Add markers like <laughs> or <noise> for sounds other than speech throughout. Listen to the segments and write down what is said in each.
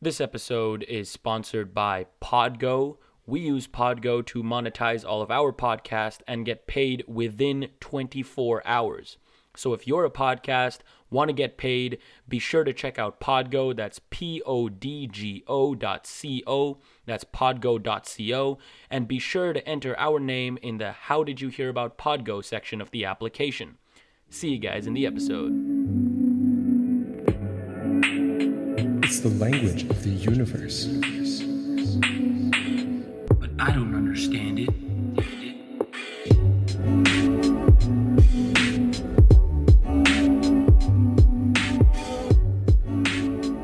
This episode is sponsored by Podgo. We use Podgo to monetize all of our podcast and get paid within 24 hours. So if you're a podcast, want to get paid, be sure to check out Podgo. That's P O D G O dot C O. That's podgo.co. And be sure to enter our name in the How Did You Hear About Podgo section of the application. See you guys in the episode. It's the language of the universe. But I don't understand it.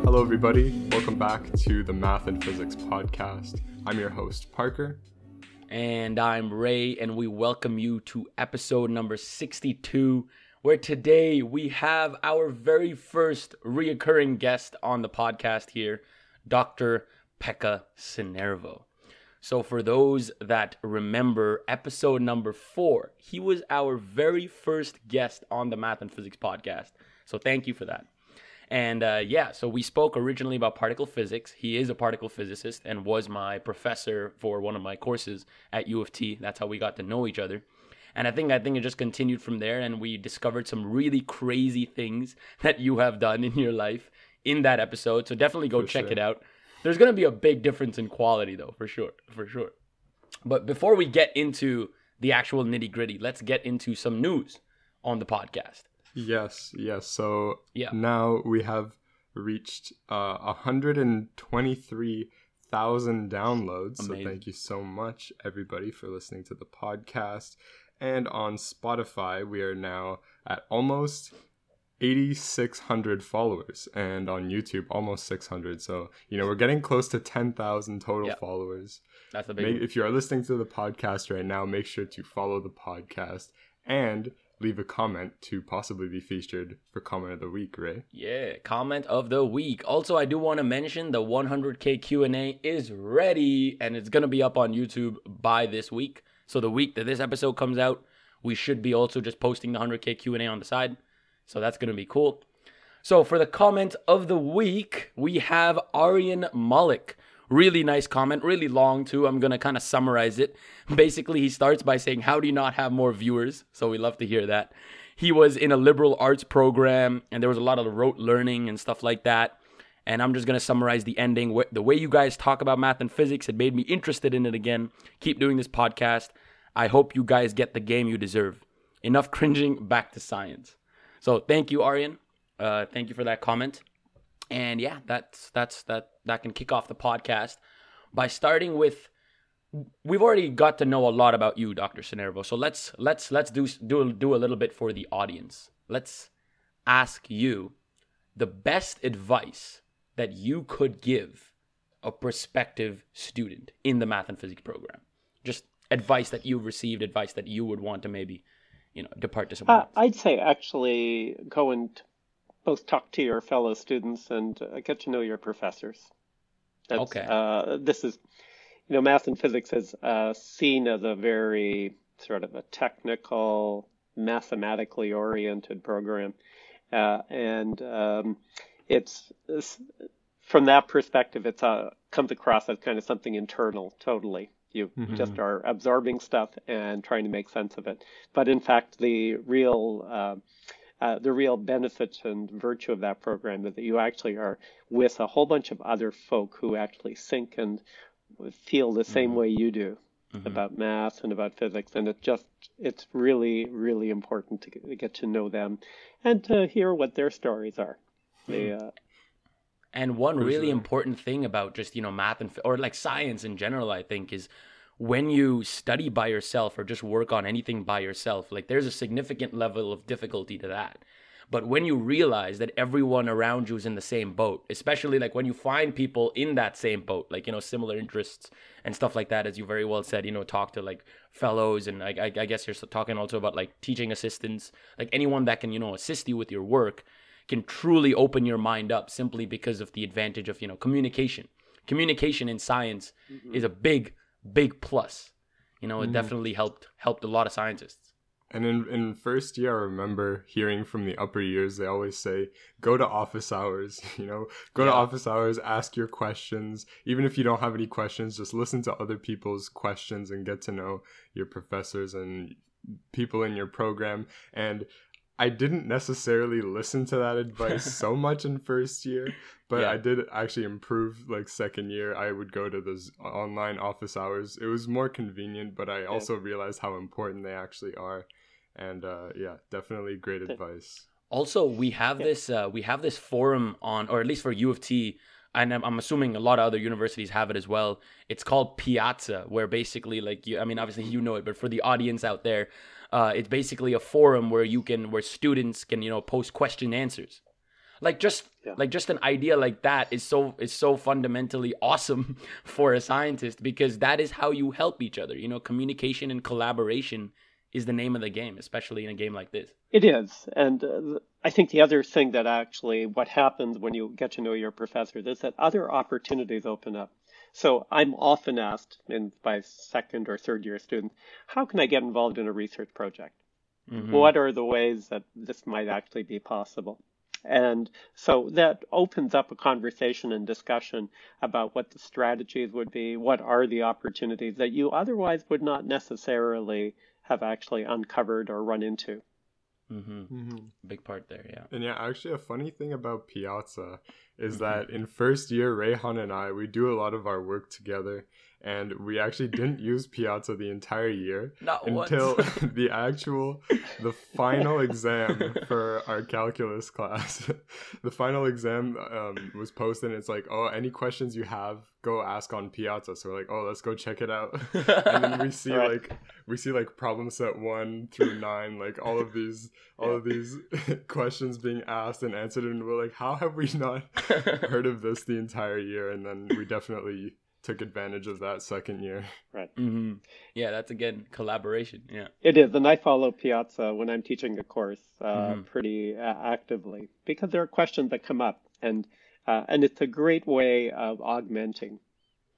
Hello, everybody. Welcome back to the Math and Physics Podcast. I'm your host, Parker. And I'm Ray, and we welcome you to episode number 62, where today we have our very first reoccurring guest on the podcast here, Dr. Pekka Sinervo. So, for those that remember episode number four, he was our very first guest on the Math and Physics Podcast. So, thank you for that. And uh, yeah, so we spoke originally about particle physics. He is a particle physicist and was my professor for one of my courses at U of T. That's how we got to know each other. And I think I think it just continued from there, and we discovered some really crazy things <laughs> that you have done in your life in that episode. So definitely go For check sure. it out. There's gonna be a big difference in quality, though, for sure, for sure. But before we get into the actual nitty gritty, let's get into some news on the podcast. Yes, yes. So Yeah. now we have reached uh, 123,000 downloads. So thank you so much, everybody, for listening to the podcast. And on Spotify, we are now at almost 8,600 followers. And on YouTube, almost 600. So, you know, we're getting close to 10,000 total Yeah. followers. That's the big. Make, if you are listening to the podcast right now, make sure to follow the podcast and leave a comment to possibly be featured for comment of the week, Ray. Yeah, comment of the week. Also, I do want to mention the 100k Q&A is ready and it's going to be up on YouTube by this week. So the week that this episode comes out, we should be also just posting the 100k Q&A on the side. So that's going to be cool. So for the comment of the week, we have Aryan Malik. Really nice comment, really long too. I'm going to kind of summarize it. Basically, he starts by saying, How do you not have more viewers? So we love to hear that. He was in a liberal arts program and there was a lot of rote learning and stuff like that. And I'm just going to summarize the ending. The way you guys talk about math and physics, it made me interested in it again. Keep doing this podcast. I hope you guys get the game you deserve. Enough cringing, back to science. So thank you, Aryan. Uh, thank you for that comment. And yeah, that's that's that that can kick off the podcast by starting with we've already got to know a lot about you, Dr. Sinervo. So let's let's let's do do do a little bit for the audience. Let's ask you the best advice that you could give a prospective student in the math and physics program. Just advice that you've received, advice that you would want to maybe, you know, depart to someone Uh. I'd say actually go and both talk to your fellow students and uh, get to know your professors. That's, Okay. Uh, this is, you know, math and physics is uh, seen as a very sort of a technical, mathematically oriented program, uh, and um, it's, it's from that perspective, it's uh, comes across as kind of something internal, totally. You just are absorbing stuff and trying to make sense of it. But in fact, the real uh, uh, the real benefit and virtue of that program is that you actually are with a whole bunch of other folk who actually think and feel the same way you do about math and about physics, and it just it's really really important to get to know them and to hear what their stories are. They, uh, And one really sure. important thing about just, you know, math and, or like science in general, I think, is when you study by yourself or just work on anything by yourself, like there's a significant level of difficulty to that. But when you realize that everyone around you is in the same boat, especially like when you find people in that same boat, like, you know, similar interests and stuff like that, as you very well said, you know, talk to like fellows and I, I, I guess you're talking also about like teaching assistants, like anyone that can, you know, assist you with your work can truly open your mind up simply because of the advantage of, you know, communication. Communication in science mm-hmm. is a big, big plus. You know, it mm. definitely helped helped a lot of scientists. And in, in first year, I remember hearing from the upper years, they always say, go to office hours, <laughs> you know, go Yeah. to office hours, ask your questions. Even if you don't have any questions, just listen to other people's questions and get to know your professors and people in your program. And I didn't necessarily listen to that advice so <laughs> much in first year, but Yeah. I did actually improve like second year. I would go to those online office hours. It was more convenient, but I also realized how important they actually are. And uh, yeah, definitely great advice. Also, we have this uh, we have this forum on, or at least for U of T, and I'm, I'm assuming a lot of other universities have it as well. It's called Piazza, where basically, like, you, I mean, obviously you know it, but for the audience out there, uh, it's basically a forum where you can, where students can, you know, post question answers. Like just Yeah. like just an idea like that is so is so fundamentally awesome <laughs> for a scientist because that is how you help each other. You know, communication and collaboration is the name of the game, especially in a game like this. It is. And uh, I think the other thing that actually what happens when you get to know your professors is that other opportunities open up. So I'm often asked in by second or third year students, how can I get involved in a research project? Mhm. What are the ways that this might actually be possible? And so that opens up a conversation and discussion about what the strategies would be, what are the opportunities that you otherwise would not necessarily have actually uncovered or run into. Mm-hmm. Mm-hmm. Big part there, yeah. And yeah, actually, a funny thing about Piazza is that in first year, Rayhan and I, we do a lot of our work together, and we actually didn't use Piazza the entire year Not until <laughs> the actual, the final exam for our calculus class. <laughs> the final exam um, was posted, and it's like, oh, any questions you have, go ask on Piazza. So we're like, oh, let's go check it out. <laughs> and then we see Right. like we see like problem set one through nine, like all of these all of these questions being asked and answered, and we're like, how have we not <laughs> heard of this the entire year? And then we definitely took advantage of that second year. hmm Yeah, that's again collaboration. Yeah. It is, and I follow Piazza when I'm teaching a course uh, Mhm. pretty uh, actively because there are questions that come up, and uh, and it's a great way of augmenting,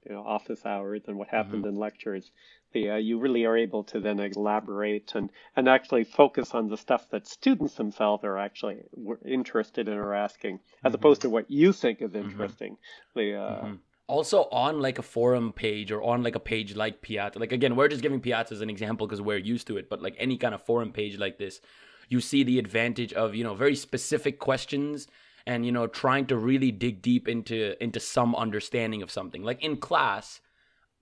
you know, office hours and what happens in lectures. You really are able to then elaborate and and actually focus on the stuff that students themselves are actually interested in or asking, as opposed to what you think is interesting. The uh, Mhm. Also on like a forum page or on like a page like Piazza. Like again, we're just giving Piazza as an example because we're used to it, but like any kind of forum page like this, you see the advantage of, you know, very specific questions and you know trying to really dig deep into into some understanding of something. Like in class,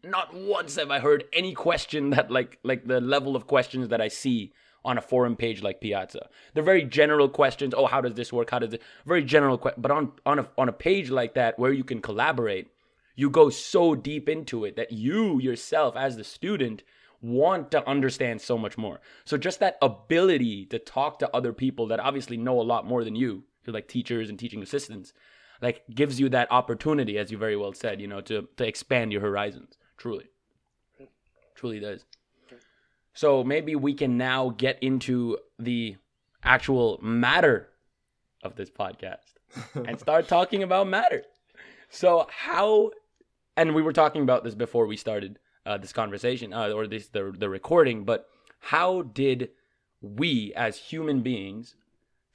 not once have I heard any question that like like the level of questions that I see on a forum page like Piazza. They're very general questions. Oh, how does this work? How does it? Very general. Que- but on on a on a page like that where you can collaborate, you go so deep into it that you yourself as the student want to understand so much more. So just that ability to talk to other people that obviously know a lot more than you, like teachers and teaching assistants, like gives you that opportunity, as you very well said, you know, to to expand your horizons. Truly, truly does. So maybe we can now get into the actual matter of this podcast <laughs> and start talking about matter. So how, and we were talking about this before we started uh, this conversation uh, or this the the recording, but how did we as human beings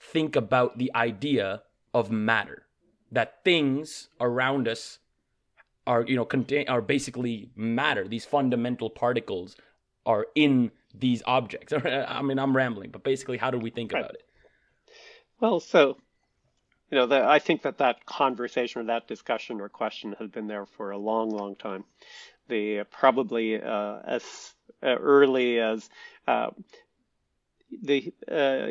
think about the idea of matter? That things around us are you know contain are basically matter. These fundamental particles are in these objects. <laughs> I mean, I'm rambling, but basically, how do we think Right. about it? Well, so, you know, the, I think that that conversation or that discussion or question has been there for a long, long time. The probably uh, as uh, early as uh, the uh,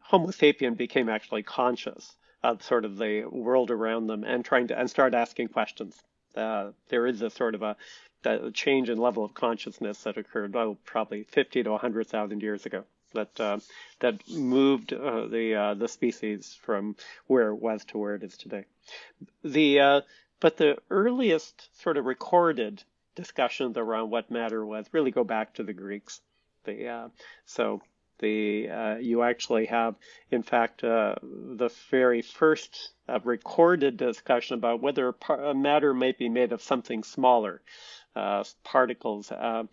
Homo sapien became actually conscious of sort of the world around them and trying to and start asking questions. Uh, there is a sort of a, a change in level of consciousness that occurred oh, probably 50 to 100,000 years ago that uh, that moved uh, the uh, the species from where it was to where it is today. The uh, but the earliest sort of recorded discussions around what matter was really go back to the Greeks. The uh, so the uh, you actually have in fact uh, the very first uh, recorded discussion about whether par- matter might be made of something smaller uh, particles uh,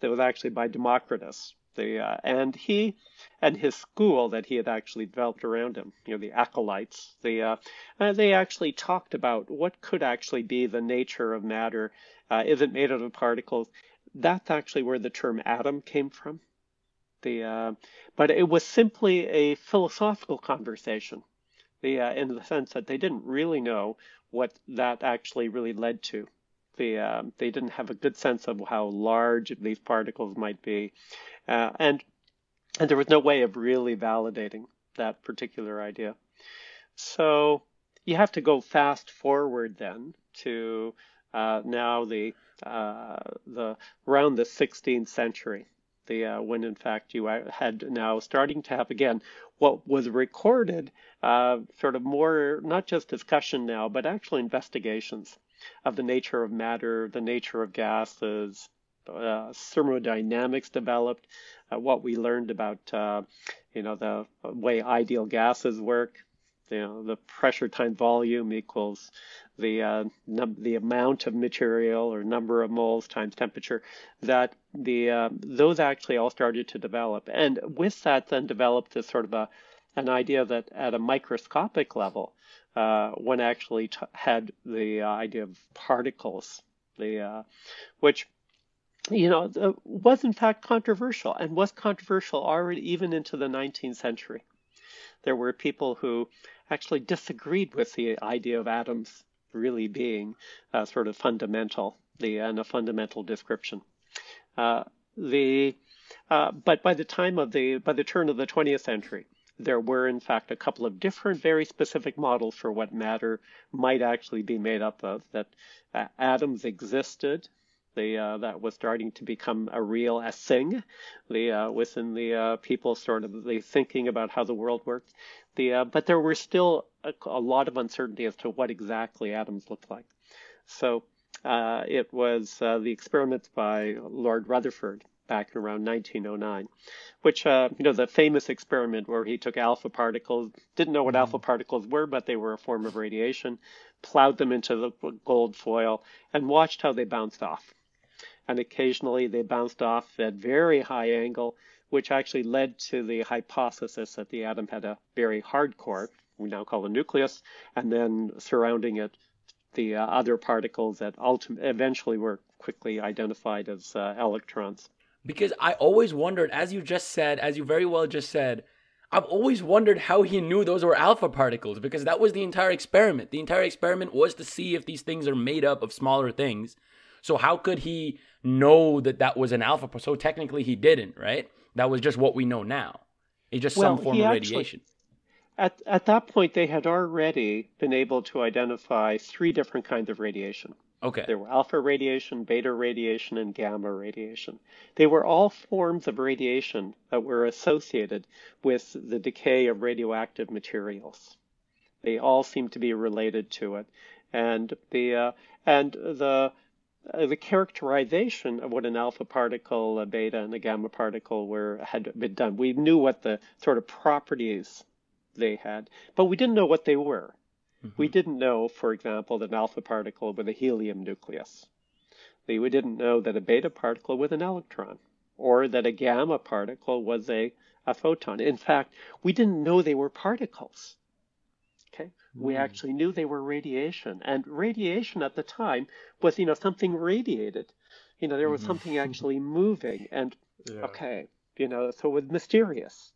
that was actually by Democritus The uh, and he and his school that he had actually developed around him, you know, the acolytes, the they actually talked about what could actually be the nature of matter. Is it made out of particles? That's actually where the term atom came from. The uh, but it was simply a philosophical conversation. The uh, in the sense that they didn't really know what that actually really led to. The, uh, they didn't have a good sense of how large these particles might be, uh, and and there was no way of really validating that particular idea. So you have to go fast forward then to uh, now the uh, the around the 16th century, the uh, when in fact you had now starting to have again what was recorded, uh, sort of more not just discussion now, but actual investigations of the nature of matter, the nature of gases, uh, thermodynamics developed, uh, what we learned about, uh, you know, the way ideal gases work. You know, the pressure times volume equals the uh, num- the amount of material or number of moles times temperature. That the uh, those actually all started to develop, and with that, then developed this sort of a an idea that at a microscopic level, uh, one actually t- had the idea of particles, the which you know, was in fact controversial and was controversial already even into the 19th century. There were people who actually disagreed with the idea of atoms really being a sort of fundamental, the and a fundamental description. Uh, the uh, but by the time of the by the turn of the 20th century, there were in fact a couple of different, very specific models for what matter might actually be made up of. That uh, atoms existed the uh, that was starting to become a real a thing the uh, within the uh, people sort of the thinking about how the world worked. The uh, but there were still a, a, lot of uncertainty as to what exactly atoms looked like. So uh, it was uh, the experiments by Lord Rutherford back in around 1909, which, uh, you know, the famous experiment where he took alpha particles, didn't know what mm-hmm. alpha particles were, but they were a form of radiation, plowed them into the gold foil, and watched how they bounced off and occasionally they bounced off at very high angle, which actually led to the hypothesis that the atom had a very hard core, we now call a nucleus, and then surrounding it, the uh, other particles that ultim- eventually were quickly identified as uh, electrons. Because I always wondered, as you just said, as you very well just said, I've always wondered how he knew those were alpha particles because that was the entire experiment. The entire experiment was to see if these things are made up of smaller things. So how could he know that that was an alpha. So technically, he didn't, right? That was just what we know now. It's just well, some form of actually, radiation. At, at that point, they had already been able to identify three different kinds of radiation. Okay. There were alpha radiation, beta radiation, and gamma radiation. They were all forms of radiation that were associated with the decay of radioactive materials. They all seem to be related to it, and the uh, and the the characterization of what an alpha particle, a beta, and a gamma particle were had been done. We knew what the sort of properties they had, but we didn't know what they were. Mm-hmm. We didn't know, for example, that an alpha particle with a helium nucleus. We didn't know that a beta particle was an electron, or that a gamma particle was a, a photon. In fact, we didn't know they were particles. Okay, we hmm. actually knew they were radiation, and radiation at the time was, you know, something radiated. You know, there was mm-hmm. something <laughs> actually moving, and yeah. okay, you know, so it was mysterious.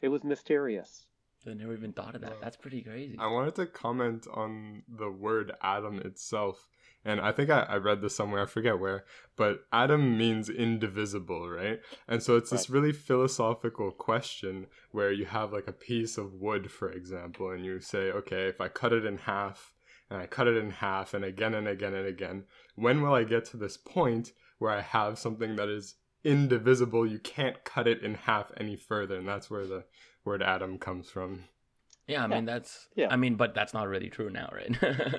It was mysterious. I never even thought of that. That's pretty crazy. I wanted to comment on the word atom itself and I think I, I read this somewhere, I forget where, but atom means indivisible, right? And so it's this really philosophical question where you have like a piece of wood, for example, and you say, okay, if I cut it in half, and I cut it in half, and again and again and again, when will I get to this point where I have something that is indivisible? You can't cut it in half any further, and that's where the word atom comes from. Yeah, I mean that's yeah. I mean, but that's not really true now, right?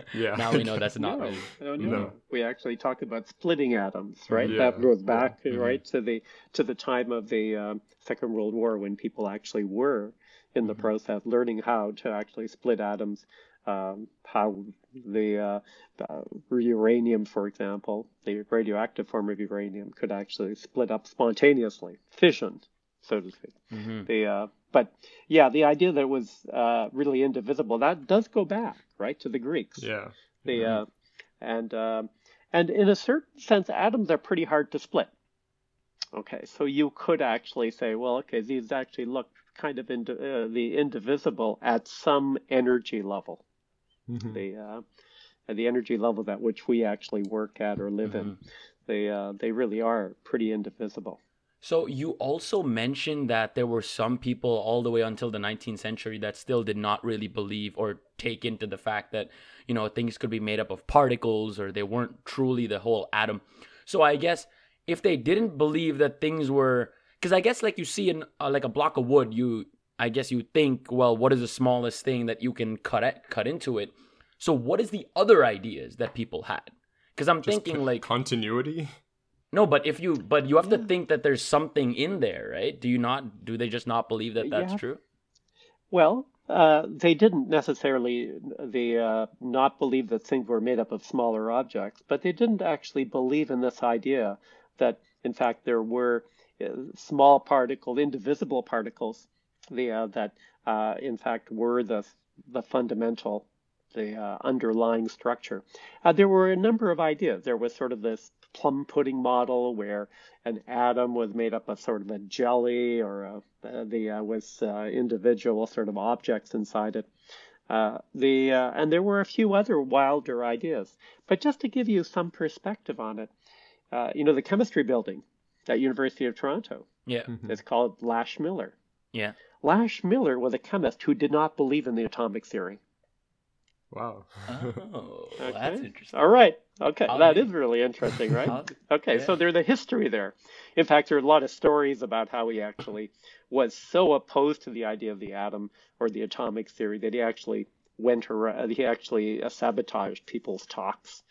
<laughs> yeah. Now we know <laughs> that's not no, really. No, no, no. We actually talk about splitting atoms, right? Yeah. That goes back yeah. right mm-hmm. to the to the time of the um, Second World War when people actually were in the mm-hmm. process learning how to actually split atoms. Um, how the uh, uh, uranium, for example, the radioactive form of uranium, could actually split up spontaneously, fission, so to speak. Mm-hmm. The uh, but yeah, the idea that it was uh, really indivisible that does go back right to the Greeks. Yeah. The mm-hmm. uh, and uh, and in a certain sense, atoms are pretty hard to split. Okay, so you could actually say, well, okay, these actually look kind of into uh, the indivisible at some energy level. Mm-hmm. The uh, the energy level at which we actually work at or live mm-hmm. in, they uh, they really are pretty indivisible. So you also mentioned that there were some people all the way until the 19th century that still did not really believe or take into the fact that you know things could be made up of particles or they weren't truly the whole atom. So I guess if they didn't believe that things were because I guess like you see in uh, like a block of wood, you I guess you think, well, what is the smallest thing that you can cut it, cut into it? So what is the other ideas that people had? Because I'm Just thinking like continuity. No, but if you but you have yeah. to think that there's something in there, right? Do you not? Do they just not believe that that's yeah. true? Well, uh, they didn't necessarily they uh, not believe that things were made up of smaller objects, but they didn't actually believe in this idea that in fact there were small particles, indivisible particles, the, uh, that uh, in fact were the, the fundamental, the uh, underlying structure. Uh, there were a number of ideas. There was sort of this plum pudding model where an atom was made up of sort of a jelly or a, uh, the uh, with individual sort of objects inside it. Uh, the uh, and there were a few other wilder ideas, but just to give you some perspective on it, uh, you know, the chemistry building at University of Toronto. Yeah. Mm-hmm. It's called Lash Miller. Yeah. Lash Miller was a chemist who did not believe in the atomic theory. Wow. oh, okay. that's interesting. All right. Okay, I'll that be... is really interesting, right? okay, yeah. so there's a history there. In fact, there are a lot of stories about how he actually was so opposed to the idea of the atom or the atomic theory that he actually went around, he actually sabotaged people's talks,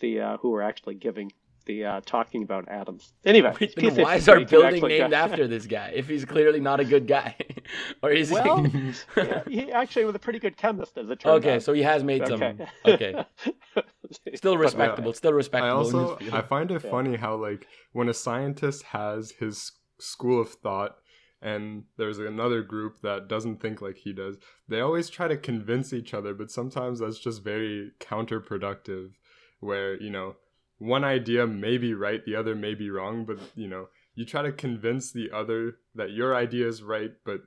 the uh, who were actually giving the uh, talking about atoms. Anyway, why is our building named after this guy if he's clearly not a good guy? <laughs> or is well, he? <laughs> yeah, he actually was a pretty good chemist as it turns okay, out. so he has made okay. some. Okay. <laughs> still respectable. still respectable. I also I find it yeah. funny how like when a scientist has his school of thought and there's another group that doesn't think like he does. They always try to convince each other, but sometimes that's just very counterproductive. Where you know one idea may be right, the other may be wrong, but you know, you try to convince the other that your idea is right, but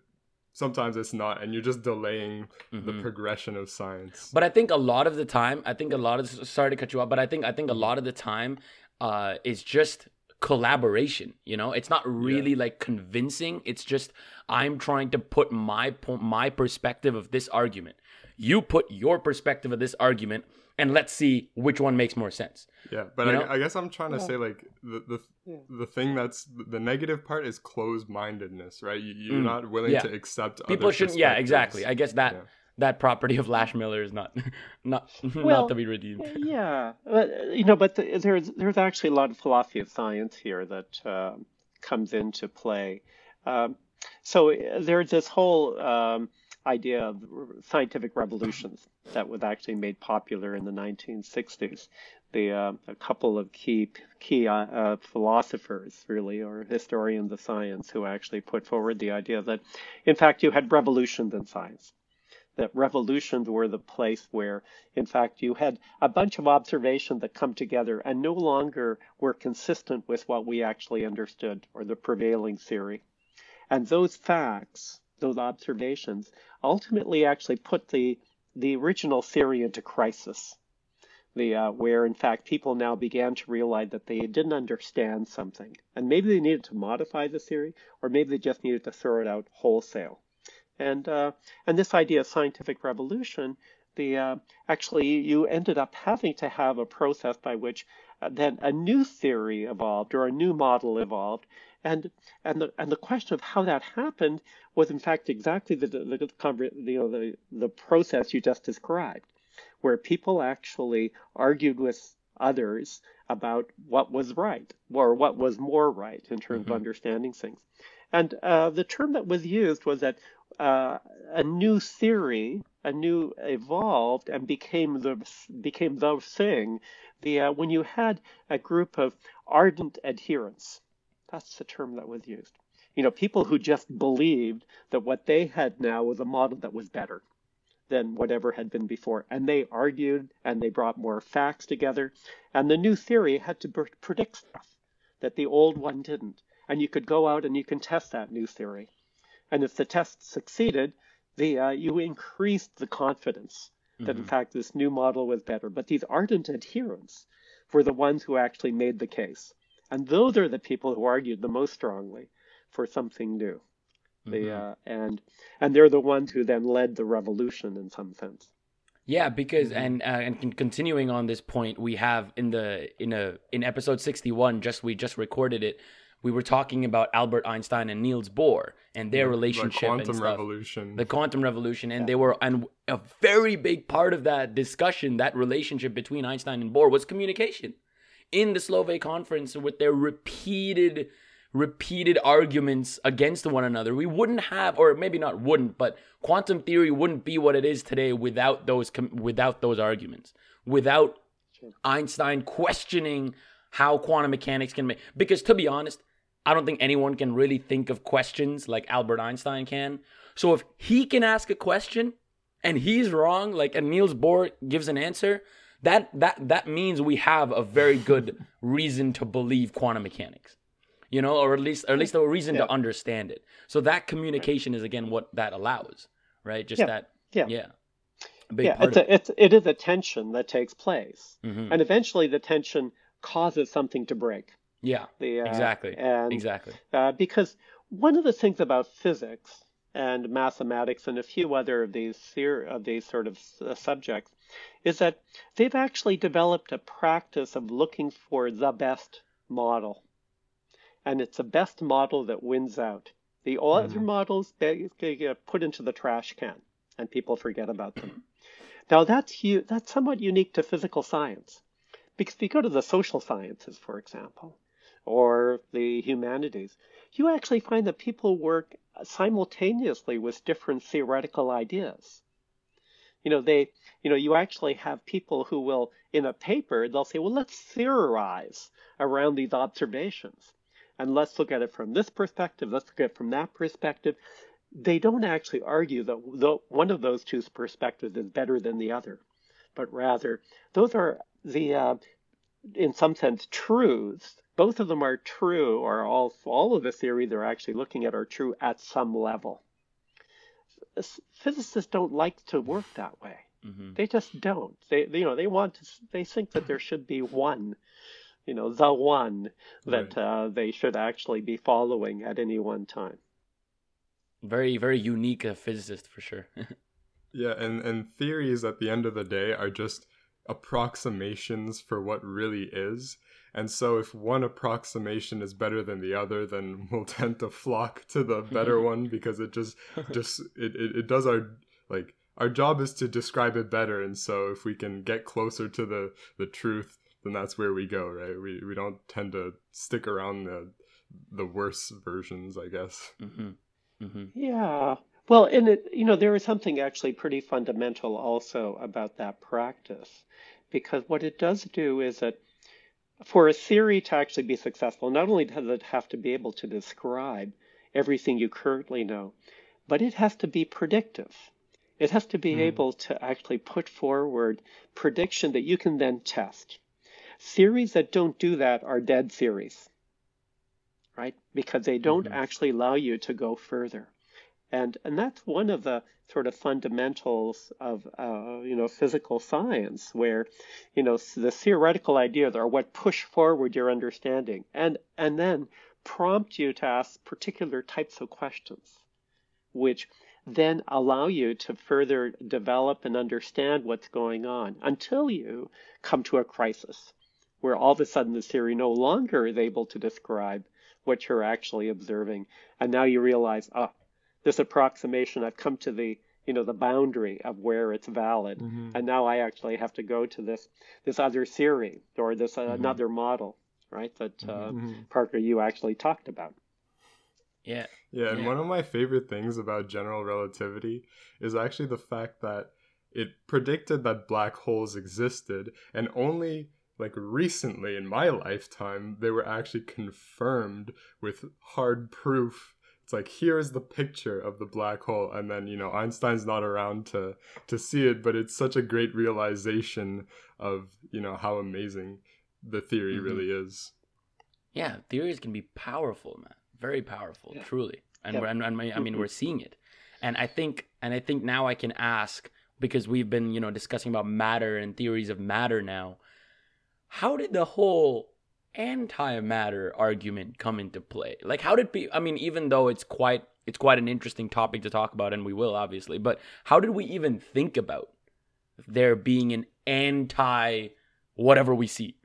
sometimes it's not and you're just delaying mm-hmm. the progression of science but i think a lot of the time i think a lot of sorry to cut you off but i think i think a lot of the time uh is just collaboration you know it's not really yeah. like convincing it's just i'm trying to put my point my perspective of this argument you put your perspective of this argument and let's see which one makes more sense. Yeah, but I, I, guess I'm trying to yeah. say like the the, yeah. the thing that's the negative part is closed mindedness, right? You, are mm. not willing yeah. to accept. People shouldn't. Yeah, exactly. I guess that that property of Lash Miller is not <laughs> <laughs> not well, not to be redeemed. Yeah, but, you know, but the, there's there's actually a lot of philosophy of science here that uh, comes into play. Um, so there's this whole um, idea of scientific revolutions that was actually made popular in the 1960s. The, uh, a couple of key key uh, uh, philosophers, really, or historians of science, who actually put forward the idea that, in fact, you had revolutions in science. That revolutions were the place where, in fact, you had a bunch of observations that come together and no longer were consistent with what we actually understood or the prevailing theory. And those facts those observations ultimately actually put the the original theory into crisis. The, uh, where in fact people now began to realize that they didn't understand something, and maybe they needed to modify the theory, or maybe they just needed to throw it out wholesale. And uh, and this idea of scientific revolution, the uh, actually you ended up having to have a process by which uh, then a new theory evolved or a new model evolved, and and the and the question of how that happened was in fact exactly the the, the you know the the process you just described, where people actually argued with others about what was right or what was more right in terms mm-hmm. of understanding things. And uh, the term that was used was that uh, a new theory, a new evolved and became the became the thing. The uh, when you had a group of ardent adherents that's the term that was used. you know, people who just believed that what they had now was a model that was better than whatever had been before. And they argued and they brought more facts together. And the new theory had to predict stuff that the old one didn't. And you could go out and you can test that new theory. And if the test succeeded, the uh, you increased the confidence that mm-hmm. in fact this new model was better. But these ardent adherents were the ones who actually made the case. And those are the people who argued the most strongly for something new. Mm-hmm. The, uh, and and they're the ones who then led the revolution in some sense. Yeah, because mm-hmm. and uh, and continuing on this point, we have in the in a in episode sixty one, just we just recorded it. We were talking about Albert Einstein and Niels Bohr and their relationship, the quantum revolution, the quantum revolution, and yeah. they were and a very big part of that discussion, that relationship between Einstein and Bohr was communication. In the Solvay conference, with their repeated repeated arguments against one another. We wouldn't have, or maybe not wouldn't, but quantum theory wouldn't be what it is today without those without those arguments, without sure. Einstein questioning how quantum mechanics can make. Because to be honest, I don't think anyone can really think of questions like Albert Einstein can. So if he can ask a question and he's wrong, like and Niels Bohr gives an answer, that that that means we have a very good reason to believe quantum mechanics you know, or at least or at least a reason yeah. to understand it. So that communication is again what that allows, right? Just yeah. that, yeah, yeah. yeah, it's a, it's it is a tension that takes place, mm-hmm. and eventually the tension causes something to break. Yeah, the, uh, exactly, and exactly. Uh, because one of the things about physics and mathematics and a few other of these of these sort of uh, subjects is that they've actually developed a practice of looking for the best model and it's the best model that wins out. The other mm-hmm. models get put into the trash can, and people forget about them. Now that's that's somewhat unique to physical science, because if you go to the social sciences, for example, or the humanities, you actually find that people work simultaneously with different theoretical ideas. You know, they, you know, you actually have people who will, in a paper, they'll say, well, let's theorize around these observations and let's look at it from this perspective, let's look at it from that perspective. They don't actually argue that one of those two perspectives is better than the other, but rather those are the, uh, in some sense, truths. Both of them are true, or all, all of the theory they're actually looking at are true at some level. Physicists don't like to work that way. Mm-hmm. They just don't. They, you know, they want to. They think that there should be one you know, the one that right. uh, they should actually be following at any one time. Very, very unique a physicist for sure. <laughs> yeah, and and theories at the end of the day are just approximations for what really is. And so if one approximation is better than the other, then <laughs> we'll tend to flock to the <laughs> better one because it just just it, it, it does our like our job is to describe it better and so if we can get closer to the the truth then that's where we go, right? We we don't tend to stick around the the worse versions, I guess. Mm-hmm. Mm-hmm. Yeah. Well, and it you know there is something actually pretty fundamental also about that practice, because what it does do is that for a theory to actually be successful, not only does it have to be able to describe everything you currently know, but it has to be predictive. It has to be mm. able to actually put forward prediction that you can then test. Theories that don't do that are dead theories, right? Because they don't mm-hmm. actually allow you to go further. And, and that's one of the sort of fundamentals of uh, you know physical science, where you know the theoretical ideas are what push forward your understanding, and and then prompt you to ask particular types of questions, which then allow you to further develop and understand what's going on until you come to a crisis where all of a sudden the theory no longer is able to describe what you're actually observing. And now you realize, ah, this approximation, I've come to the you know the boundary of where it's valid mm-hmm. and now i actually have to go to this this other theory or this uh, mm-hmm. another model right that uh, mm-hmm. parker you actually talked about yeah yeah and yeah. one of my favorite things about general relativity is actually the fact that it predicted that black holes existed and only like recently in my lifetime they were actually confirmed with hard proof it's like here's the picture of the black hole and then you know einstein's not around to to see it but it's such a great realization of you know how amazing the theory Mhm. really is Yeah, theories can be powerful, man. Very powerful, Yeah. truly. And Yeah. we're, and, and I mean, we're seeing it. And I think, and I think now I can ask because we've been, you know, discussing about matter and theories of matter now. How did the whole antimatter argument come into play? Like, how did people? I mean, even though it's quite, it's quite an interesting topic to talk about, and we will obviously. But how did we even think about there being an anti whatever we see?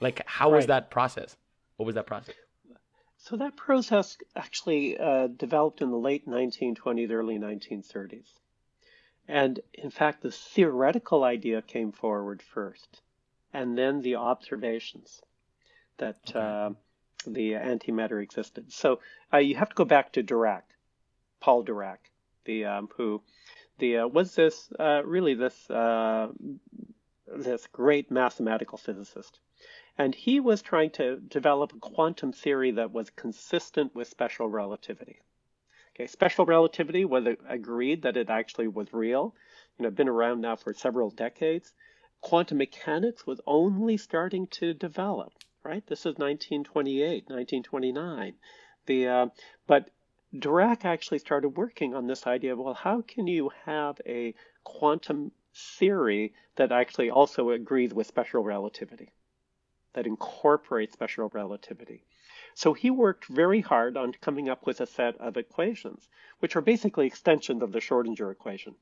Like, how was that process? What was that process? So that process actually uh, developed in the late 1920s, early 1930s. And in fact, the theoretical idea came forward first, and then the observations that Okay. uh, the antimatter existed. So uh, you have to go back to Dirac, Paul Dirac, the um, who the uh, was this uh, really this uh, this great mathematical physicist. And he was trying to develop a quantum theory that was consistent with special relativity. Okay, special relativity was agreed that it actually was real. You know, been around now for several decades. Quantum mechanics was only starting to develop. Right, this is 1928, 1929. The uh, but Dirac actually started working on this idea of well, how can you have a quantum theory that actually also agrees with special relativity? that incorporates special relativity. So he worked very hard on coming up with a set of equations, which are basically extensions of the Schrodinger equation,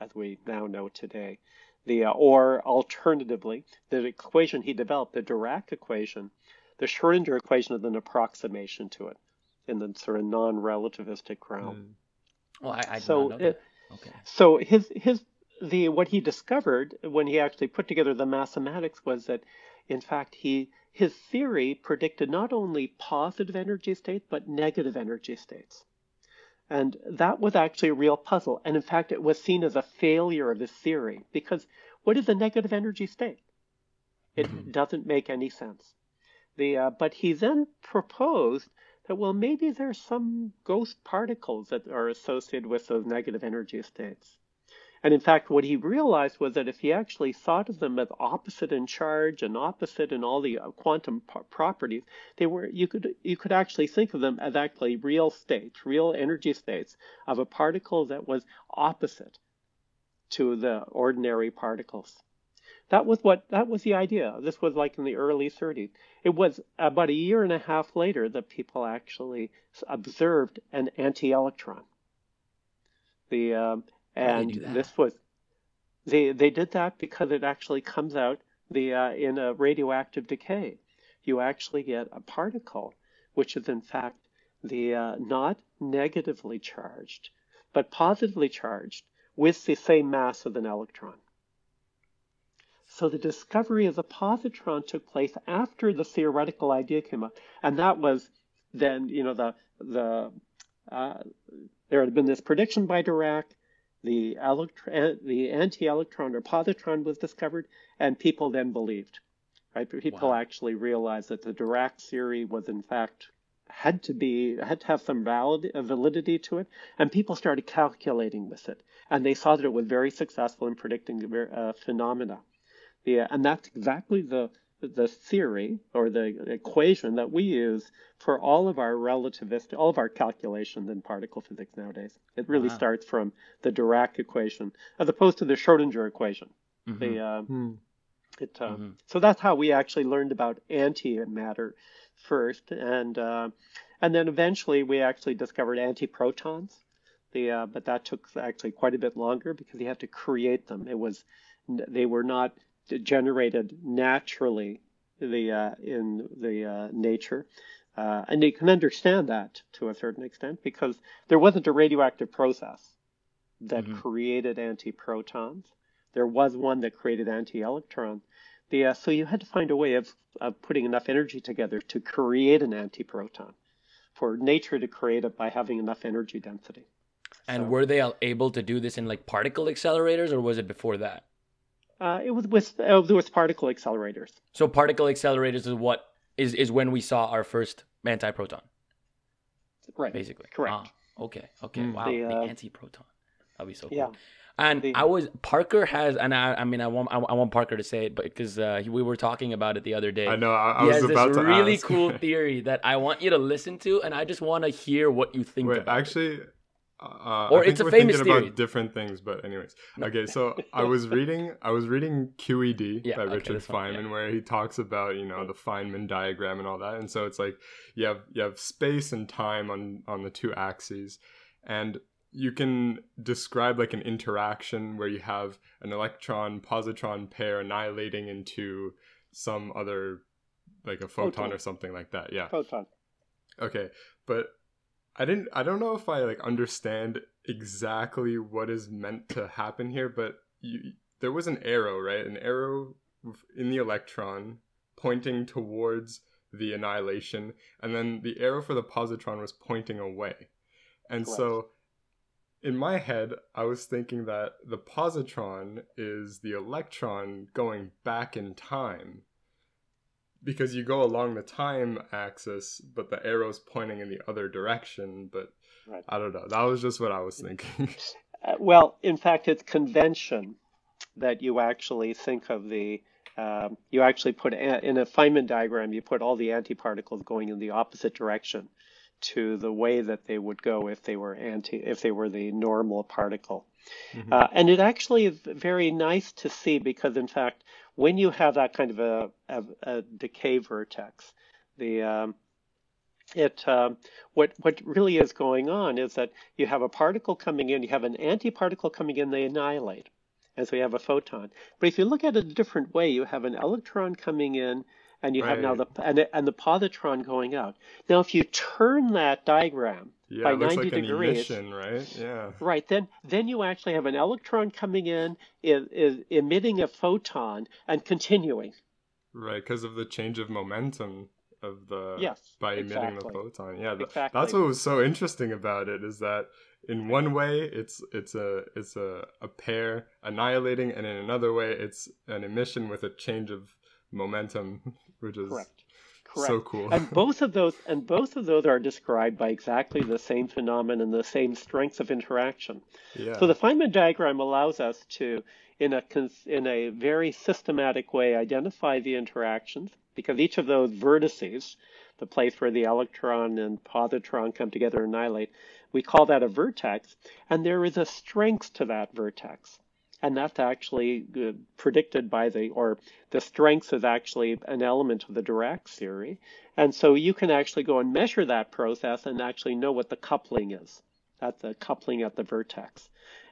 as we now know today. The, uh, or alternatively, the equation he developed, the Dirac equation, the Schrodinger equation is an approximation to it in the sort of non-relativistic realm. Mm. Well, I, I So it- that. Okay. So his his the what he discovered when he actually put together the mathematics was that in fact he his theory predicted not only positive energy states but negative energy states. And that was actually a real puzzle. And in fact, it was seen as a failure of his theory because what is a negative energy state? It Mhm. doesn't make any sense. The, uh, but he then proposed that, well, maybe there's some ghost particles that are associated with those negative energy states. And in fact, what he realized was that if he actually thought of them as opposite in charge and opposite in all the uh, quantum p- properties, they were you could you could actually think of them as actually real states, real energy states of a particle that was opposite to the ordinary particles. That was what that was the idea. This was like in the early 30s. It was about a year and a half later that people actually observed an anti-electron. The um, and this was they they did that because it actually comes out the uh, in a radioactive decay. You actually get a particle which is in fact the uh, not negatively charged but positively charged with the same mass of an electron. So the discovery of the positron took place after the theoretical idea came up, and that was then you know the the uh, there had been this prediction by Dirac, the electron, the anti-electron or positron was discovered, and people then believed. Right, people Wow. actually realized that the Dirac theory was in fact had to be had to have some valid uh, validity to it, and people started calculating with it, and they saw that it was very successful in predicting uh, phenomena. Yeah, and that's exactly the the theory or the equation that we use for all of our relativistic, all of our calculations in particle physics nowadays. It really Wow. starts from the Dirac equation as opposed to the Schrodinger equation. Mhm. The uh, Hmm. it, uh, Mhm. So that's how we actually learned about antimatter first, and uh, and then eventually we actually discovered antiprotons. The uh, but that took actually quite a bit longer because you had to create them. It was they were not generated naturally the uh, in the uh, nature. Uh, and you can understand that to a certain extent because there wasn't a radioactive process that Mhm. created antiprotons. There was one that created anti-electrons. The, uh, so you had to find a way of, of putting enough energy together to create an antiproton for nature to create it by having enough energy density. And So- were they able to do this in like particle accelerators, or was it before that? Uh, it was with uh, with particle accelerators. So particle accelerators is what is is when we saw our first antiproton. Right. basically. Correct. Ah, okay. Okay. Mm. Wow. The, The, uh, anti-proton. That'd be so cool. Yeah. And The- I was Parker has, and I, I mean, I want, I want Parker to say it, but because uh, we were talking about it the other day. I know. I, I he was has about this to really ask. cool <laughs> theory that I want you to listen to, and I just want to hear what you think Wait, about. it. Uh, Or it's a we're famous thinking theory. about different things. But anyways, okay. So <laughs> I was reading, I was reading QED Yeah, by okay, Richard Feynman, where he talks about you know the Feynman diagram and all that. And so it's like you have you have space and time on on the two axes, and you can describe like an interaction where you have an electron positron pair annihilating into some other like a photon, Photon. or something like that. Yeah. Photon. Okay, but I didn't I don't know if I like understand exactly what is meant to happen here, but you, there was an arrow, right? An arrow in the electron pointing towards the annihilation, and then the arrow for the positron was pointing away. And so in my head, I was thinking that the positron is the electron going back in time because you go along the time axis, but the arrow's pointing in the other direction. But Right. I don't know. That was just what I was thinking. <laughs> Uh, well, in fact, it's convention that you actually think of the um, you actually put a- in a Feynman diagram you put all the antiparticles going in the opposite direction to the way that they would go if they were anti if they were the normal particle. Mhm. Uh, and it actually is very nice to see because, in fact, when you have that kind of a, a, a decay vertex, the um, it um, what what really is going on is that you have a particle coming in, you have an antiparticle coming in, they annihilate, and so you have a photon. But if you look at it a different way, you have an electron coming in, and you have now the and, the- and the positron going out. Now, if you turn that diagram yeah, by 90 like an degrees, emission, right? Yeah. Right. Then then you actually have an electron coming in, is, is emitting a photon and continuing. Right, because of the change of momentum of the Yes, by emitting the photon. Yeah, th- Exactly. that's what was so interesting about it is that in one way it's it's a it's a, a pair annihilating, and in another way it's an emission with a change of momentum, <laughs> which is Correct. Correct. so cool. and <laughs> both of those and both of those are described by exactly the same phenomenon and the same strengths of interaction. yeah. So the Feynman diagram allows us to, in a in a very systematic way, identify the interactions because each of those vertices, the place where the electron and positron come together and annihilate, we call that a vertex, and there is a strength to that vertex. And that's actually uh, predicted by the, or the strength is actually an element of the Dirac theory. And so you can actually go and measure that process and actually know what the coupling is. That's the coupling at the vertex.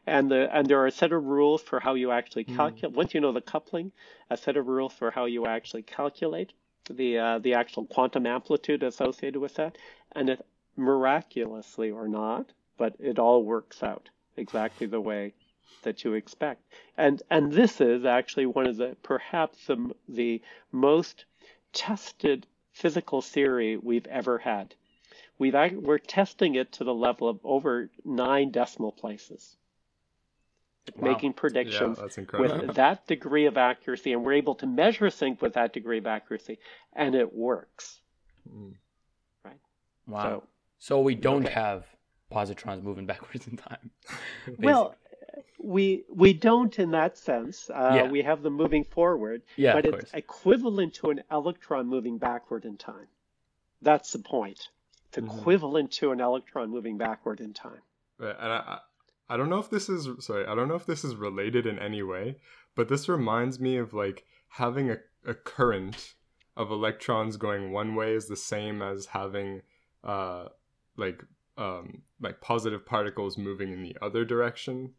And the and there are a set of rules for how you actually calculate. Once you know the coupling, a set of rules for how you actually calculate the uh, the actual quantum amplitude associated with that. And it miraculously or not, but it all works out exactly the way that you expect. And and this is actually one of the perhaps the, the most tested physical theory we've ever had. We've we're testing it to the level of over nine decimal places, Wow. making predictions that's incredible. with <laughs> that degree of accuracy, and we're able to measure sync with that degree of accuracy, and it works. Mm. Wow. So, So we don't Okay. have positrons moving <laughs> backwards in time. well, we we don't in that sense. Uh, Yeah. We have them moving forward, Yeah, but of it's course. equivalent to an electron moving backward in time. That's the point. It's Mm-hmm. equivalent to an electron moving backward in time. Right, and I, I I don't know if this is sorry, I don't know if this is related in any way, but this reminds me of like having a, a current of electrons going one way is the same as having uh like um like positive particles moving in the other direction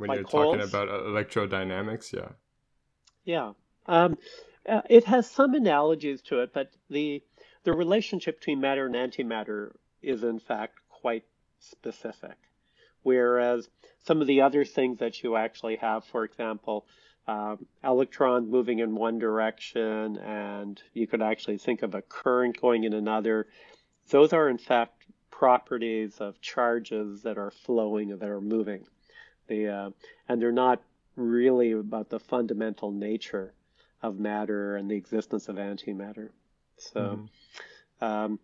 when Like you're talking holes? about uh, electrodynamics, yeah. Yeah. Um, uh, it has some analogies to it, but the the relationship between matter and antimatter is in fact quite specific. Whereas some of the other things that you actually have, for example, um, electrons moving in one direction, and you could actually think of a current going in another. Those are in fact properties of charges that are flowing, that are moving. The uh, and they're not really about the fundamental nature of matter and the existence of antimatter. So, um,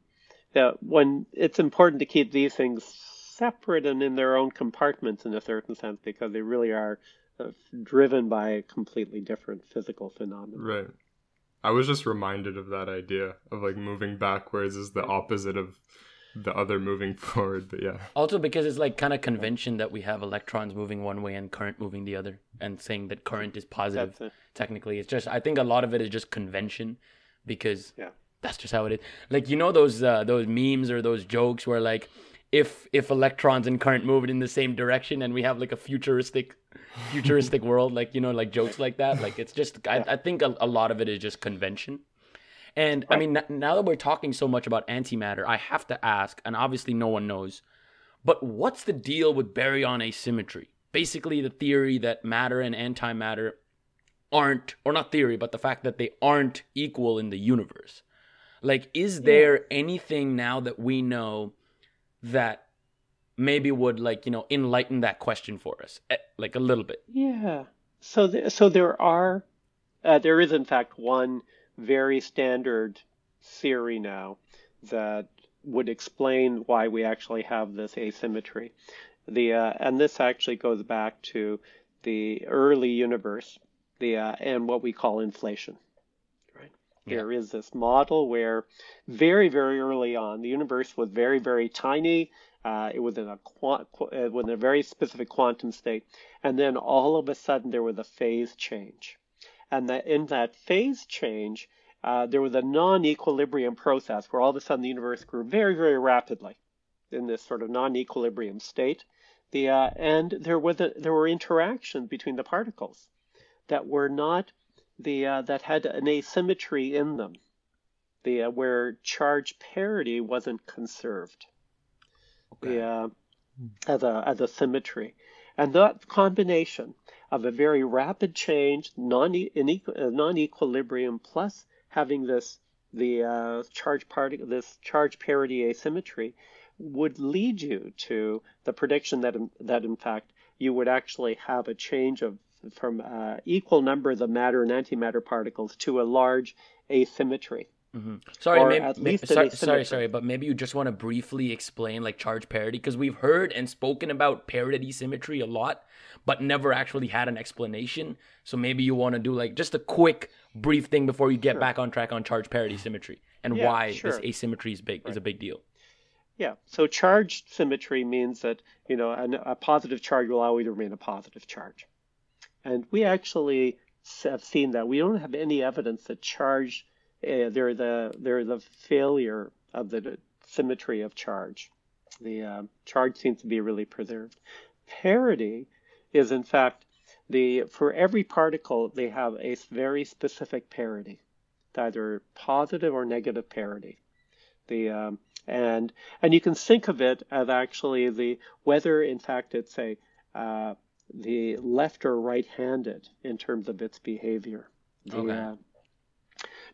that when it's important to keep these things separate and in their own compartments in a certain sense because they really are uh, driven by a completely different physical phenomenon. Right. I was just reminded of that idea of like moving backwards is the opposite of the other moving <laughs> forward. But yeah. Also because it's like kind of convention that we have electrons moving one way and current moving the other and saying that current is positive it. technically. It's just I think a lot of it is just convention because Yeah. that's just how it is. Like you know those uh, those memes or those jokes where like if if electrons and current move in the same direction and we have like a futuristic futuristic <laughs> world like you know like jokes like that like it's just I, I think a, a lot of it is just convention and I mean, now that we're talking so much about antimatter, I have to ask, and obviously no one knows, but what's the deal with baryon asymmetry? Basically, the theory that matter and antimatter aren't, or not theory, but the fact that they aren't equal in the universe. Like, is there anything now that we know that maybe would, like, you know, enlighten that question for us, Eh, like a little bit? Yeah. So, th- so there are, uh, there is in fact one very standard theory now that would explain why we actually have this asymmetry. The uh, and this actually goes back to the early universe, the uh, and what we call inflation. Right. There is this model where very very early on the universe was very very tiny. Uh, it was in a quant, qu- uh, was in a very specific quantum state, and then all of a sudden there was a phase change, and that in that phase change uh, there was a non-equilibrium process where all of a sudden the universe grew very very rapidly in this sort of non-equilibrium state. The uh, and there was a, there were interactions between the particles that were not the uh, that had an asymmetry in them, the uh, where charge parity wasn't conserved. okay. The uh, as a as a symmetry, and that combination of a very rapid change, non non equilibrium, plus having this the uh, charge this charge parity asymmetry would lead you to the prediction that in, that in fact you would actually have a change of from uh, equal number of the matter and antimatter particles to a large asymmetry. Mm-hmm. Sorry, Or maybe, at least an sorry, sorry, sorry, but maybe you just want to briefly explain like charge parity because we've heard and spoken about parity symmetry a lot, but never actually had an explanation. So maybe you want to do like just a quick, brief thing before you get back on track on charge parity symmetry and Yeah, why sure. this asymmetry is big is a big deal. Yeah. So charge symmetry means that you know an, a positive charge will always remain a positive charge, and we actually have seen that. We don't have any evidence that charge uh, a there is a failure of the symmetry of charge. The uh, charge seems to be really preserved. Parity is in fact the for every particle they have a very specific parity, either positive or negative parity. The um, and and you can think of it as actually the whether in fact it's a uh, the left or right-handed in terms of its behavior. The, Okay.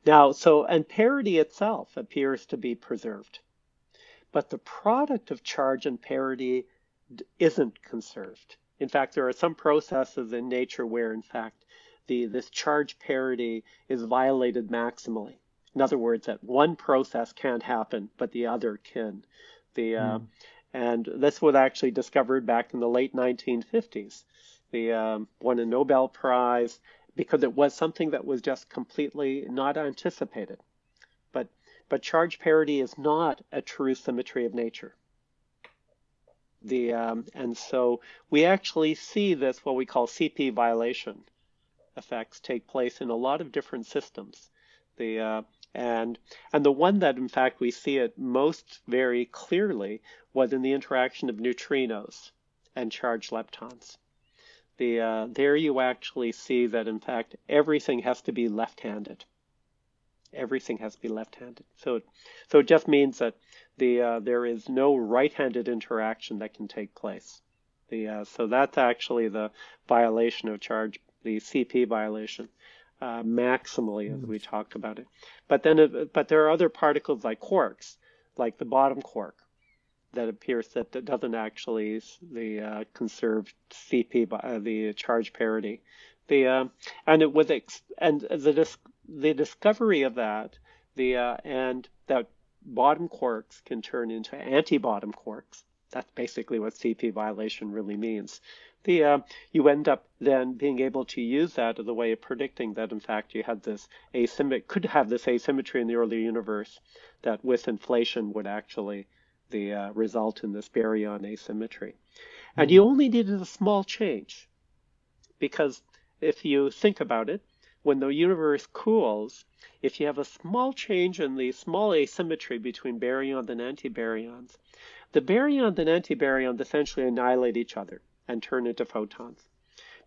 Now, so and parity itself appears to be preserved, but the product of charge and parity isn't conserved. In fact, there are some processes in nature where, in fact, the this charge parity is violated maximally. In other words, that one process can't happen, but the other can. The uh, and this was actually discovered back in the late 1950s. The um, won a Nobel Prize because it was something that was just completely not anticipated. But but charge parity is not a true symmetry of nature. The um, and so we actually see this what we call CP violation effects take place in a lot of different systems. The uh, and and the one that in fact we see it most very clearly was in the interaction of neutrinos and charged leptons. The uh, there you actually see that in fact everything has to be left-handed. Everything has to be left-handed. So it, so it just means that the uh, there is no right-handed interaction that can take place. The uh, so that's actually the violation of charge, the CP violation, uh, maximally as we talked about it. But then, it, but there are other particles like quarks, like the bottom quark, that appears that that doesn't actually the uh, conserve CP by uh, the charge parity. The uh, and it was ex- and the dis- the discovery of that the uh, and that bottom quarks can turn into anti-bottom quarks. That's basically what CP violation really means. The uh, you end up then being able to use that as a way of predicting that in fact you had this asymmetry could have this asymmetry in the early universe that with inflation would actually the uh, result in this baryon asymmetry. And you only needed a small change because if you think about it, when the universe cools, if you have a small change in the small asymmetry between baryons and antibaryons, the baryons and antibaryons essentially annihilate each other and turn into photons.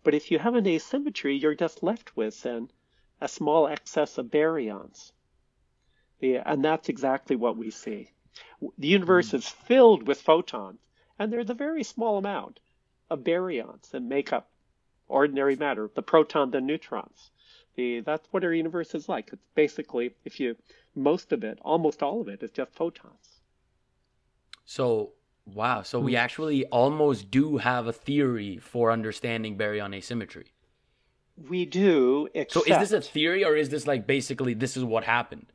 But if you have an asymmetry, you're just left with then a small excess of baryons. Yeah, and that's exactly what we see. The universe hmm. is filled with photons, and there's a very small amount of baryons that make up ordinary matter, the protons and neutrons. The, that's what our universe is like. It's basically, if you, most of it, almost all of it, is just photons. So, wow. So we hmm. actually almost do have a theory for understanding baryon asymmetry. We do, So is this a theory or is this like basically this is what happened?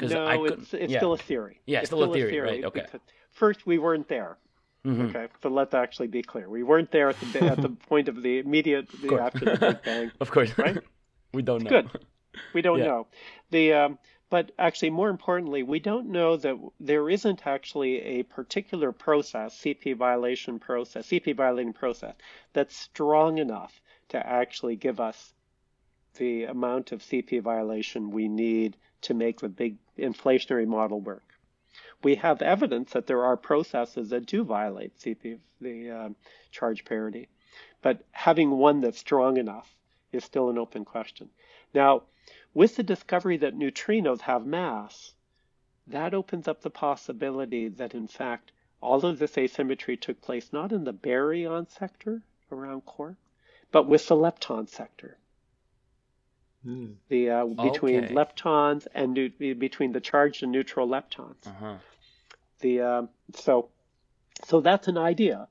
No, I couldn't- it's, it's yeah. still a theory. Yeah, it's still a theory, right, okay. First, we weren't there. Mhm. Okay, so let's actually be clear. We weren't there at the at the <laughs> point of the immediate the, course. after the Big Bang. <laughs> Of course. Right? <laughs> we don't know. Good. We don't Yeah. know. The um, but actually, more importantly, we don't know that there isn't actually a particular process, CP violation process, CP violating process, that's strong enough to actually give us the amount of CP violation we need to make the big inflationary model work. We have evidence that there are processes that do violate CP, the um, charge parity, but having one that's strong enough is still an open question. Now, with the discovery that neutrinos have mass, that opens up the possibility that in fact all of this asymmetry took place not in the baryon sector around quark, but with the lepton sector. Hmm. The uh, between Okay. leptons and neu- between the charged and neutral leptons. Uh-huh. The um, so so that's an idea.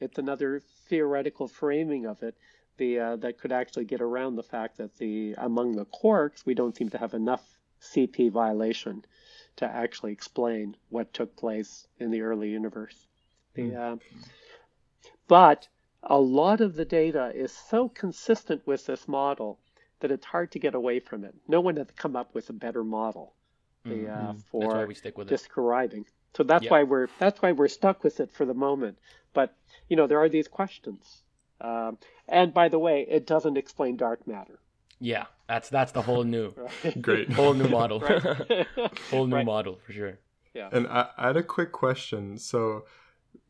It's another theoretical framing of it. The uh, that could actually get around the fact that the among the quarks we don't seem to have enough CP violation to actually explain what took place in the early universe. The, uh, but a lot of the data is so consistent with this model that it's hard to get away from it. No one has come up with a better model the, uh, Mhm. That's for why we stick with it. describing. So that's Yeah. why we're that's why we're stuck with it for the moment. But you know there are these questions. Um, and by the way, it doesn't explain dark matter. Yeah, that's that's the whole new <laughs> Great. whole new model. <laughs> Whole new Right. model for sure. Yeah. And I, I had a quick question. So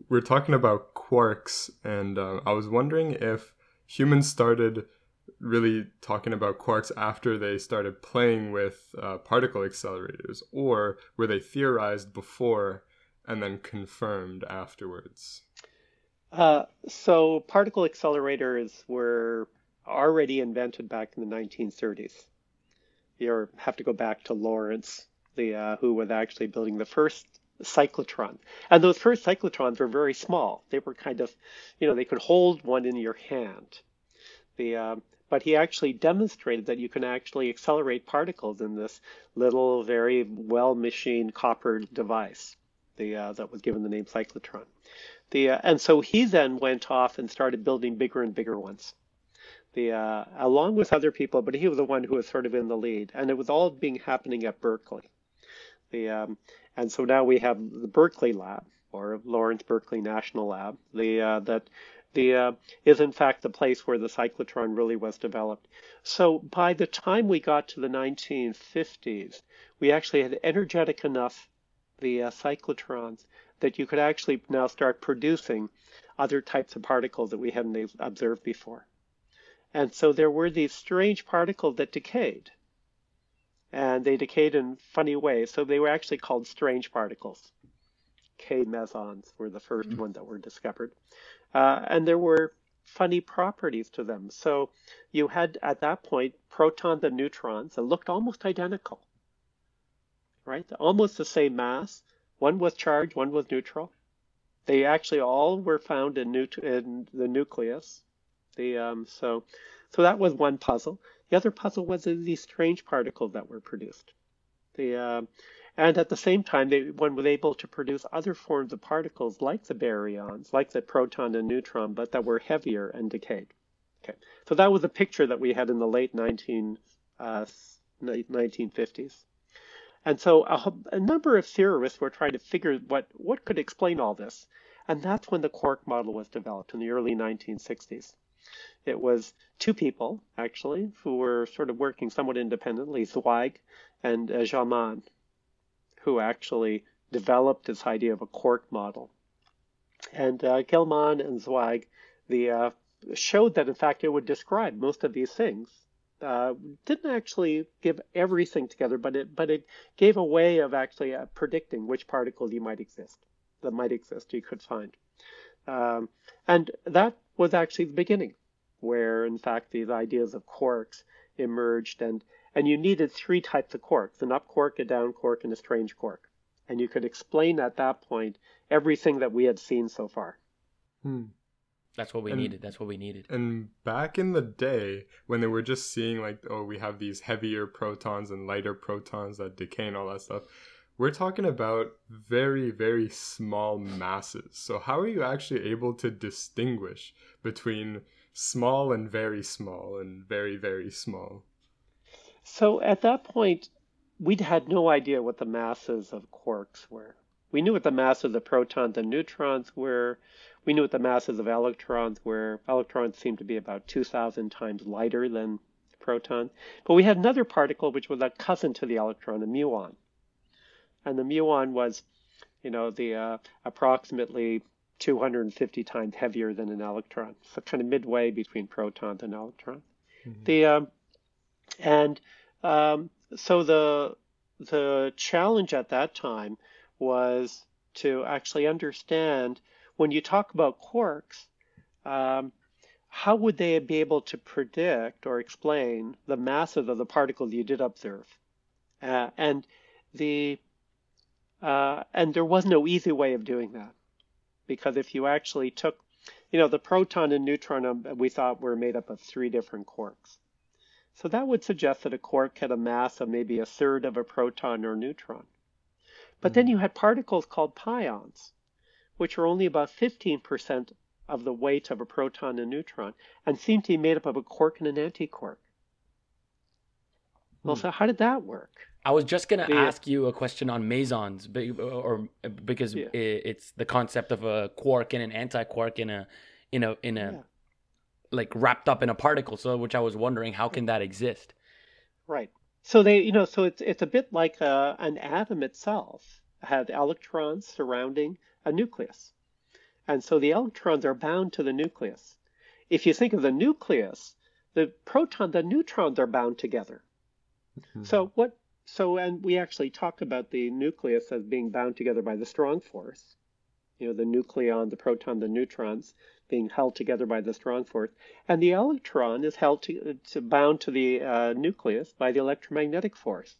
we're talking about quarks, and uh, I was wondering if humans started really talking about quarks after they started playing with uh, particle accelerators, or were they theorized before and then confirmed afterwards? Uh, so particle accelerators were already invented back in the 1930s. You have to go back to Lawrence, the uh, who was actually building the first cyclotron. And those first cyclotrons were very small. They were kind of, you know, they could hold one in your hand. The um, but he actually demonstrated that you can actually accelerate particles in this little, very well-machined copper device. The uh, that was given the name cyclotron. The, uh, and so he then went off and started building bigger and bigger ones. The, uh, along with other people, but he was the one who was sort of in the lead, and it was all being happening at Berkeley. Um, and so now we have the Berkeley Lab, or Lawrence Berkeley National Lab, the, uh, that the, uh, is in fact the place where the cyclotron really was developed. So by the time we got to the 1950s, we actually had energetic enough the uh, cyclotrons that you could actually now start producing other types of particles that we hadn't observed before. And so there were these strange particles that decayed. And they decayed in funny ways. So they were actually called strange particles. K mesons were the 1st one that were discovered. Uh, and there were funny properties to them. So you had at that point protons and neutrons that looked almost identical, right? Almost the same mass. One was charged, one was neutral. They actually all were found in, neut- in the nucleus. The um, so so that was one puzzle. The other puzzle was these strange particles that were produced. The uh, and at the same time, they, one was able to produce other forms of particles like the baryons, like the proton and neutron, but that were heavier and decayed. Okay, so that was a picture that we had in the late 19, uh, 1950s. And so a, a, number of theorists were trying to figure what, what could explain all this. And that's when the quark model was developed in the early 1960s. It was two people, actually, who were sort of working somewhat independently, Zweig and uh, Gell-Mann, who actually developed this idea of a quark model. And uh, Gell-Mann and Zweig the, uh, showed that, in fact, it would describe most of these things. Uh, didn't actually give everything together, but it but it gave a way of actually uh, predicting which particles you might exist that might exist you could find, um, and that was actually the beginning, where in fact these ideas of quarks emerged, and and you needed three types of quarks: an up quark, a down quark, and a strange quark, and you could explain at that point everything that we had seen so far. Hmm. That's what we And- needed. That's what we needed. And back in the day, when they were just seeing like, oh, we have these heavier protons and lighter protons that decay and all that stuff, we're talking about very, very small masses. So how are you actually able to distinguish between small and very small and very, very small? So at that point, we'd had no idea what the masses of quarks were. We knew what the masses of the protons and neutrons were. We knew what the masses of electrons were. Electrons seemed to be about 2,000 times lighter than protons. But we had another particle which was a cousin to the electron, a muon. And the muon was, you know, the uh, approximately 250 times heavier than an electron. So kind of midway between protons and electrons. The um, and um, so the the challenge at that time was to actually understand when you talk about quarks, um, how would they be able to predict or explain the masses of the particles you did observe? Uh, and the uh, and there was no easy way of doing that because if you actually took, you know, the proton and neutron um, we thought were made up of three different quarks. So that would suggest that a quark had a mass of maybe a third of a proton or neutron. But then you had particles called pions, which are only about 15% of the weight of a proton and neutron and seem to be made up of a quark and an antiquark. Well, Hmm. so how did that work? I was just gonna The- ask you a question on mesons, or because Yeah. it's the concept of a quark and an anti-quark in a, in a, in a, Yeah. Like wrapped up in a particle. So, which I was wondering, how can that exist? Right. So they, you know, so it's it's a bit like a, an atom itself had electrons surrounding a nucleus, and so the electrons are bound to the nucleus. If you think of the nucleus, the proton, the neutrons are bound together. Mm-hmm. So what? So and we actually talk about the nucleus as being bound together by the strong force. You know, the nucleon, the proton, the neutrons being held together by the strong force, and the electron is held to, to bound to the uh, nucleus by the electromagnetic force.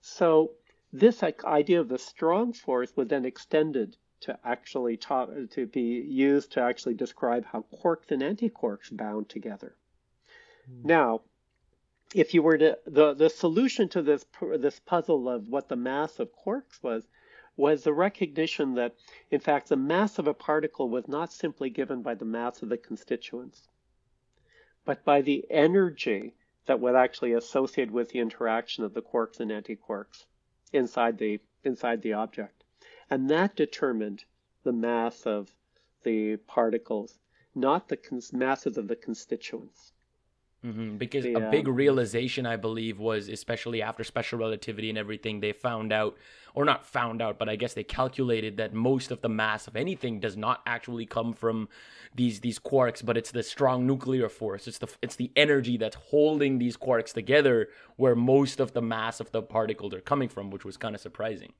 So this idea of the strong force was then extended to actually talk, to be used to actually describe how quarks and antiquarks bound together. Now, if you were to the the solution to this this puzzle of what the mass of quarks was was the recognition that in fact the mass of a particle was not simply given by the mass of the constituents but by the energy that was actually associated with the interaction of the quarks and antiquarks inside the inside the object. And that determined the mass of the particles not the cons- masses of the constituents hmm Because The, a big um, realization, I believe, was especially after special relativity and everything, they found out, or not found out, but I guess they calculated that most of the mass of anything does not actually come from these these quarks, but it's the strong nuclear force. It's the it's the energy that's holding these quarks together, where most of the mass of the particles are coming from, which was kind of surprising,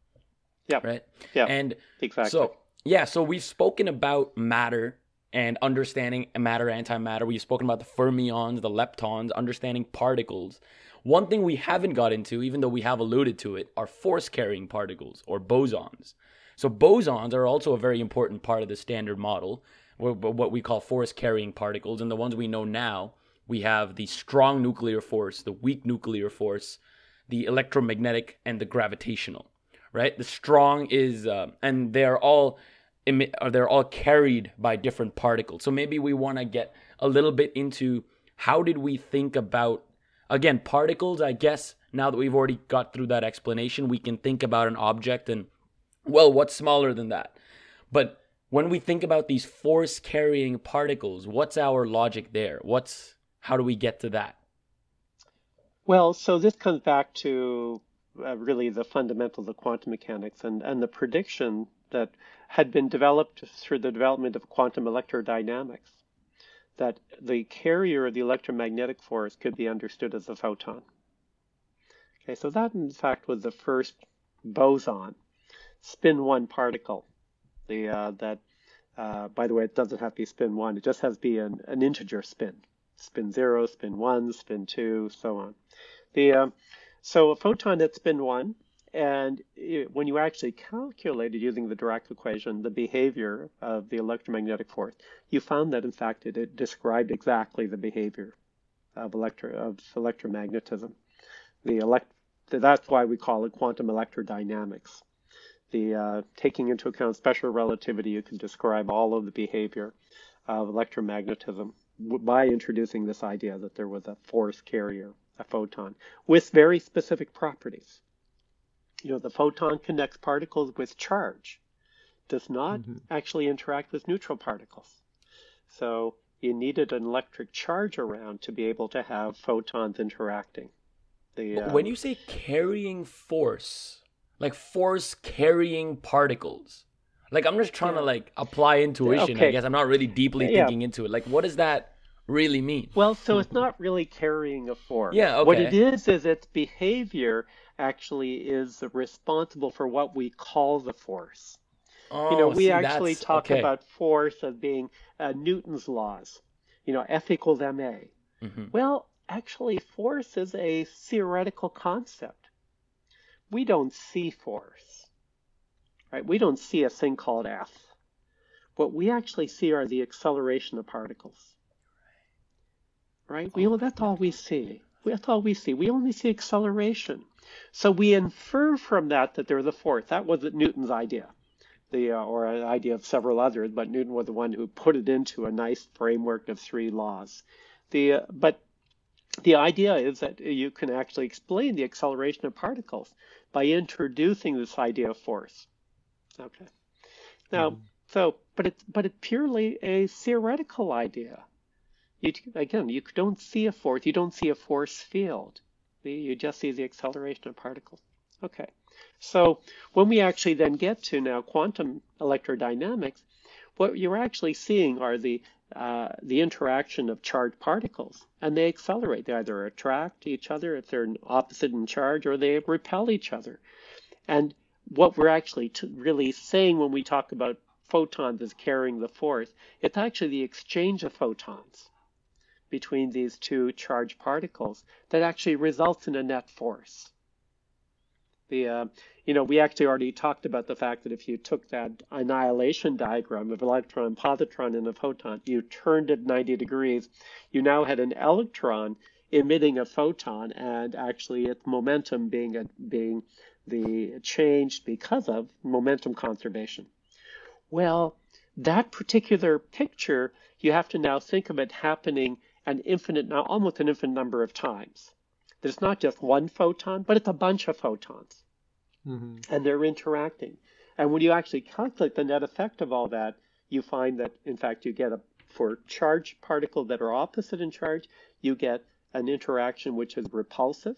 yeah right? yeah And exactly. so, yeah, so we've spoken about matter and understanding matter, antimatter. We've spoken about the fermions, the leptons, understanding particles. One thing we haven't got into, even though we have alluded to it, are force carrying particles or bosons. So, bosons are also a very important part of the standard model, wh- wh- what we call force carrying particles. And the ones we know now, we have the strong nuclear force, the weak nuclear force, the electromagnetic and the gravitational, right? The strong is, uh, and they're all or they're all carried by different particles. So maybe we want to get a little bit into how did we think about again particles. I guess now that we've already got through that explanation, we can think about an object and well, what's smaller than that? But when we think about these force carrying particles, what's our logic there? What's how do we get to that? Well, so this comes back to uh, really the fundamentals of quantum mechanics and, and the prediction that had been developed through the development of quantum electrodynamics that the carrier of the electromagnetic force could be understood as a photon. Okay, so that in fact was the first boson, spin one particle. The uh, that uh, by the way, it doesn't have to be spin one; it just has to be an, an integer spin. Spin zero, spin one, spin two, so on. The uh, so a photon at spin one, and it, when you actually calculated using the Dirac equation the behavior of the electromagnetic force, you found that in fact it, it described exactly the behavior of electro of electromagnetism. The elect that's why we call it quantum electrodynamics. The uh, taking into account special relativity, you can describe all of the behavior of electromagnetism by introducing this idea that there was a force carrier a photon with very specific properties. You know, the photon connects particles with charge, does not mm-hmm. actually interact with neutral particles. So you needed an electric charge around to be able to have photons interacting. The, um, when you say carrying force, like force carrying particles, like I'm just trying yeah. to like apply intuition. Okay. I guess I'm not really deeply yeah. thinking into it. Like, what is that really mean? Well, so it's not really carrying a force. Yeah, okay. What it is is its behavior actually is responsible for what we call the force. Oh, you know, we see, actually talk okay. about force as being uh, Newton's laws. You know, F equals ma. Mm-hmm. Well, actually, force is a theoretical concept. We don't see force, right? We don't see a thing called F. What we actually see are the acceleration of particles right? We that's all we see. That's all we see. We only see acceleration. So we infer from that that there's a force. That wasn't Newton's idea, the uh, or an idea of several others, but Newton was the one who put it into a nice framework of three laws. The uh, but the idea is that you can actually explain the acceleration of particles by introducing this idea of force. Okay. Now, mm. so but it's but it's purely a theoretical idea you again, you don't see a force. You don't see a force field. You just see the acceleration of particles. Okay. So when we actually then get to now quantum electrodynamics, what you're actually seeing are the uh, the interaction of charged particles, and they accelerate. They either attract each other if they're opposite in charge, or they repel each other. And what we're actually really saying when we talk about photons as carrying the force, it's actually the exchange of photons between these two charged particles that actually results in a net force. The, uh, you know, we actually already talked about the fact that if you took that annihilation diagram of electron, positron, and a photon, you turned it 90 degrees, you now had an electron emitting a photon, and actually its momentum being a, being the changed because of momentum conservation. Well, that particular picture, you have to now think of it happening an infinite, now almost an infinite number of times. There's not just one photon, but it's a bunch of photons. Mm-hmm. And they're interacting. And when you actually calculate the net effect of all that, you find that, in fact, you get a, for charged particles that are opposite in charge, you get an interaction which is repulsive.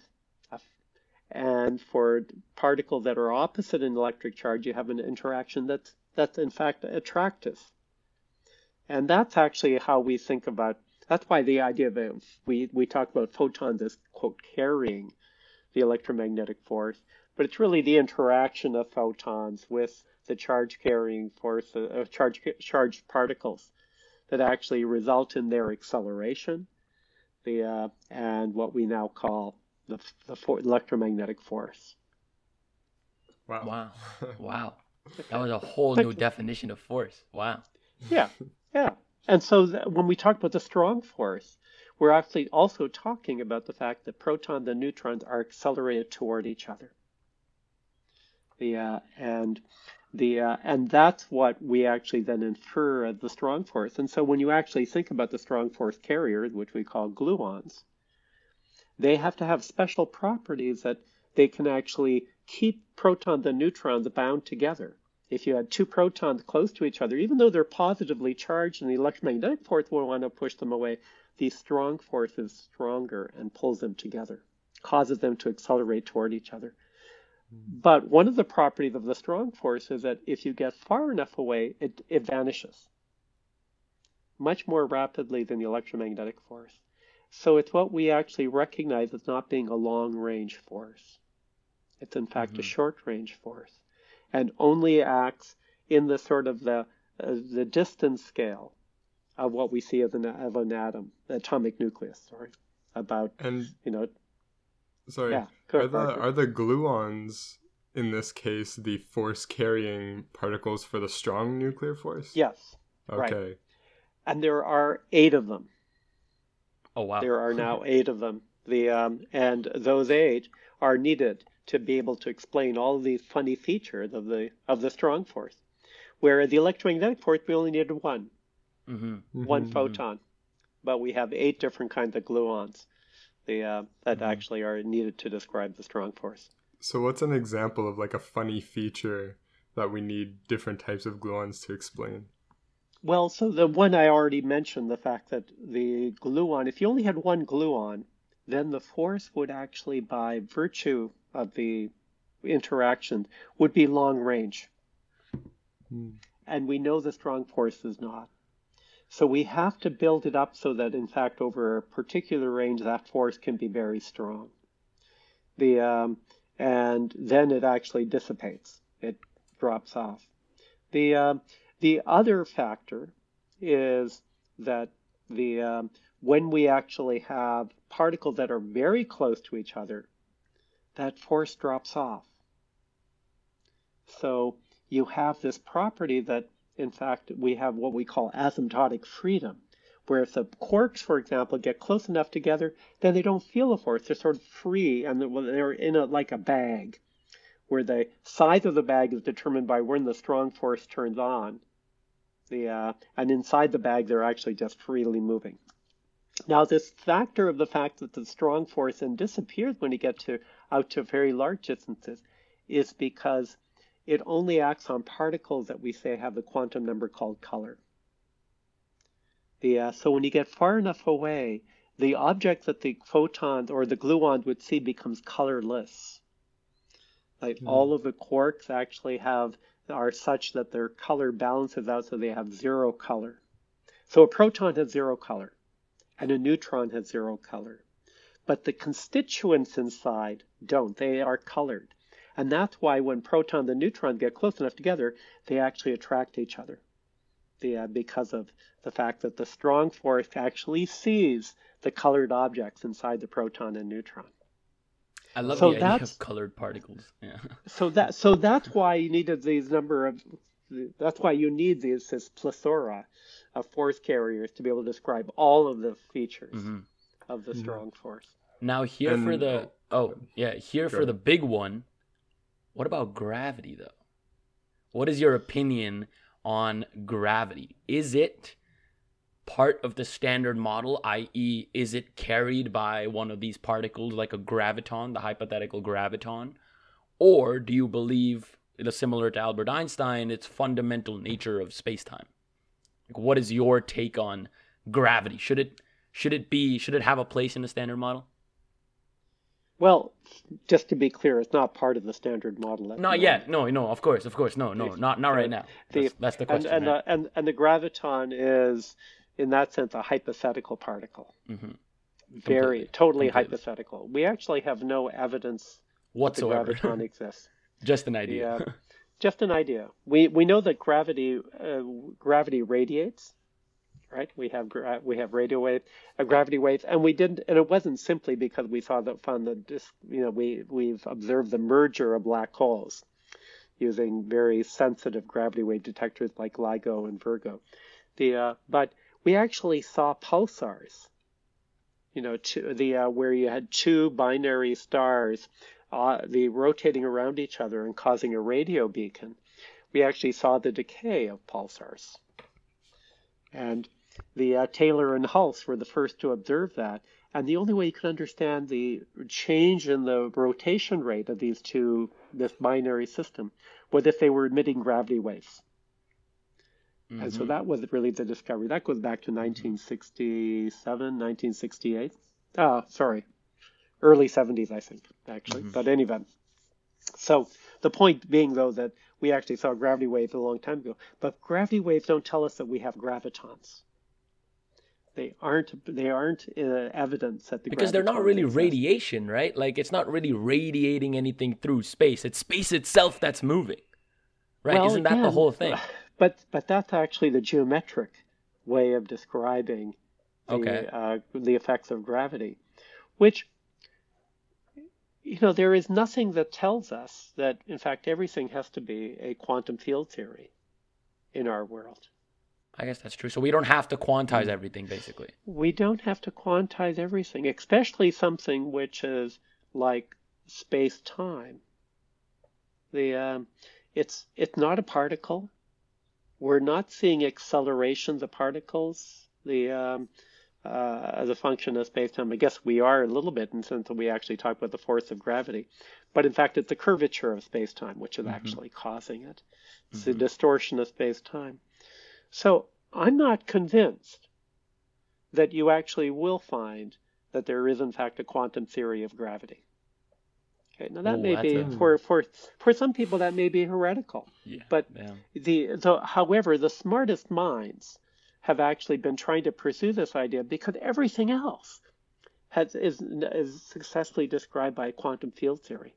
And for particles that are opposite in electric charge, you have an interaction that's, that's in fact attractive. And that's actually how we think about that's why the idea that we, we talk about photons as, quote, carrying the electromagnetic force, but it's really the interaction of photons with the charge carrying force of uh, charge, charged particles that actually result in their acceleration the, uh, and what we now call the, the for, electromagnetic force. Wow. Wow. <laughs> wow. That was a whole new definition of force. Wow. Yeah. And so when we talk about the strong force, we're actually also talking about the fact that protons and neutrons are accelerated toward each other. The uh, and the uh, and that's what we actually then infer as the strong force. And so when you actually think about the strong force carriers, which we call gluons, they have to have special properties that they can actually keep protons and neutrons bound together. If you had two protons close to each other, even though they're positively charged and the electromagnetic force will want to push them away, the strong force is stronger and pulls them together, causes them to accelerate toward each other. But one of the properties of the strong force is that if you get far enough away, it, it vanishes much more rapidly than the electromagnetic force. So it's what we actually recognize as not being a long range force. It's in fact mm-hmm. a short range force and only acts in the sort of the, uh, the distance scale of what we see as an, of an atom, atomic nucleus, sorry, about, and, you know, Sorry. Yeah, are the are the gluons in this case the force carrying particles for the strong nuclear force? Yes. Okay. Right. And there are eight of them. Oh wow. There are <laughs> now eight of them. The um, and those eight are needed to be able to explain all of these funny features of the of the strong force. Where the electromagnetic force we only needed one, mm-hmm. one mm-hmm. photon, but we have eight different kinds of gluons the uh, that mm-hmm. actually are needed to describe the strong force. So, what's an example of like a funny feature that we need different types of gluons to explain? Well, so the one I already mentioned, the fact that the gluon, if you only had one gluon, then the force would actually, by virtue of the interaction, would be long range. Mm. And we know the strong force is not. So we have to build it up so that, in fact, over a particular range, that force can be very strong. The um, and then it actually dissipates. It drops off. The uh, the other factor is that the um, when we actually have particles that are very close to each other, that force drops off. So you have this property that in fact, we have what we call asymptotic freedom, where if the quarks, for example, get close enough together, then they don't feel a force. They're sort of free and they're in a, like a bag, where the size of the bag is determined by when the strong force turns on. The, uh, and inside the bag, they're actually just freely moving. Now, this factor of the fact that the strong force then disappears when you get to out to very large distances is because it only acts on particles that we say have the quantum number called color. The, uh, so when you get far enough away, the object that the photons or the gluons would see becomes colorless. Like mm. all of the quarks actually have are such that their color balances out so they have zero color. So a proton has zero color and a neutron has zero color. But the constituents inside don't. They are colored. And that's why when proton and neutron get close enough together, they actually attract each other. The, uh, because of the fact that the strong force actually sees the colored objects inside the proton and neutron. I love so the idea of colored particles. Yeah. So that so that's why you needed these number of that's why you need these this plethora of force carriers to be able to describe all of the features mm-hmm. of the mm-hmm. strong force. Now here and, for the oh yeah here for the big one what about gravity, though? What is your opinion on gravity? Is it part of the standard model, i.e., is it carried by one of these particles like a graviton, the hypothetical graviton? Or do you believe, similar to Albert Einstein, its fundamental nature of space-time? Like, what is your take on gravity? Should it should it be should it have a place in the standard model? Well, just to be clear, it's not part of the standard model. Not yet. No, no. Of course, of course. No, no. Not not right now. That's, that's the question. And and, uh, and, and the graviton is, in that sense, a hypothetical particle. Mm-hmm. Very Completely. totally Completely. hypothetical. We actually have no evidence whatsoever that the graviton <laughs> exists. Just an idea. Yeah, <laughs> just an idea. We we know that gravity uh, gravity radiates right? We have we have radio wave, uh, gravity waves, and we didn't, and it wasn't simply because we saw that found the this, you know, we we've observed the merger of black holes using very sensitive gravity wave detectors like LIGO and Virgo. The uh, but we actually saw pulsars. You know, two, the uh, where you had two binary stars, uh, the rotating around each other and causing a radio beacon. We actually saw the decay of pulsars, and the uh, Taylor and Hulse were the first to observe that. And the only way you could understand the change in the rotation rate of these two, this binary system, was if they were emitting gravity waves. Mm-hmm. And so mm-hmm. that was really the discovery. That goes back to 1967, 1968. Uh, sorry, early 70s, I think, actually. Mm-hmm. But anyway, so the point being, though, that we actually saw gravity waves a long time ago. But gravity waves don't tell us that we have gravitons. They aren't. They aren't uh, evidence that the because they're not really exist. radiation, right? Like it's not really radiating anything through space. It's space itself that's moving, right? Well, Isn't that yeah, the whole thing? <laughs> But but that's actually the geometric way of describing the, okay. uh, the effects of gravity, which you know there is nothing that tells us that in fact everything has to be a quantum field theory in our world. I guess that's true. So we don't have to quantize mm. everything, basically. We don't have to quantize everything, especially something which is like space time. The um, it's it's not a particle we're not seeing accelerations of particles the um, uh, as a function of space-time. I guess we are a little bit in the sense that we actually talk about the force of gravity, but in fact it's the curvature of space-time which is mm-hmm. actually causing it. It's mm-hmm. the distortion of space-time. So I'm not convinced that you actually will find that there is in fact a quantum theory of gravity. Okay, now that Ooh, may be a... for for for some people that may be heretical. Yeah, but yeah. the so however the smartest minds have actually been trying to pursue this idea because everything else has is is successfully described by quantum field theory.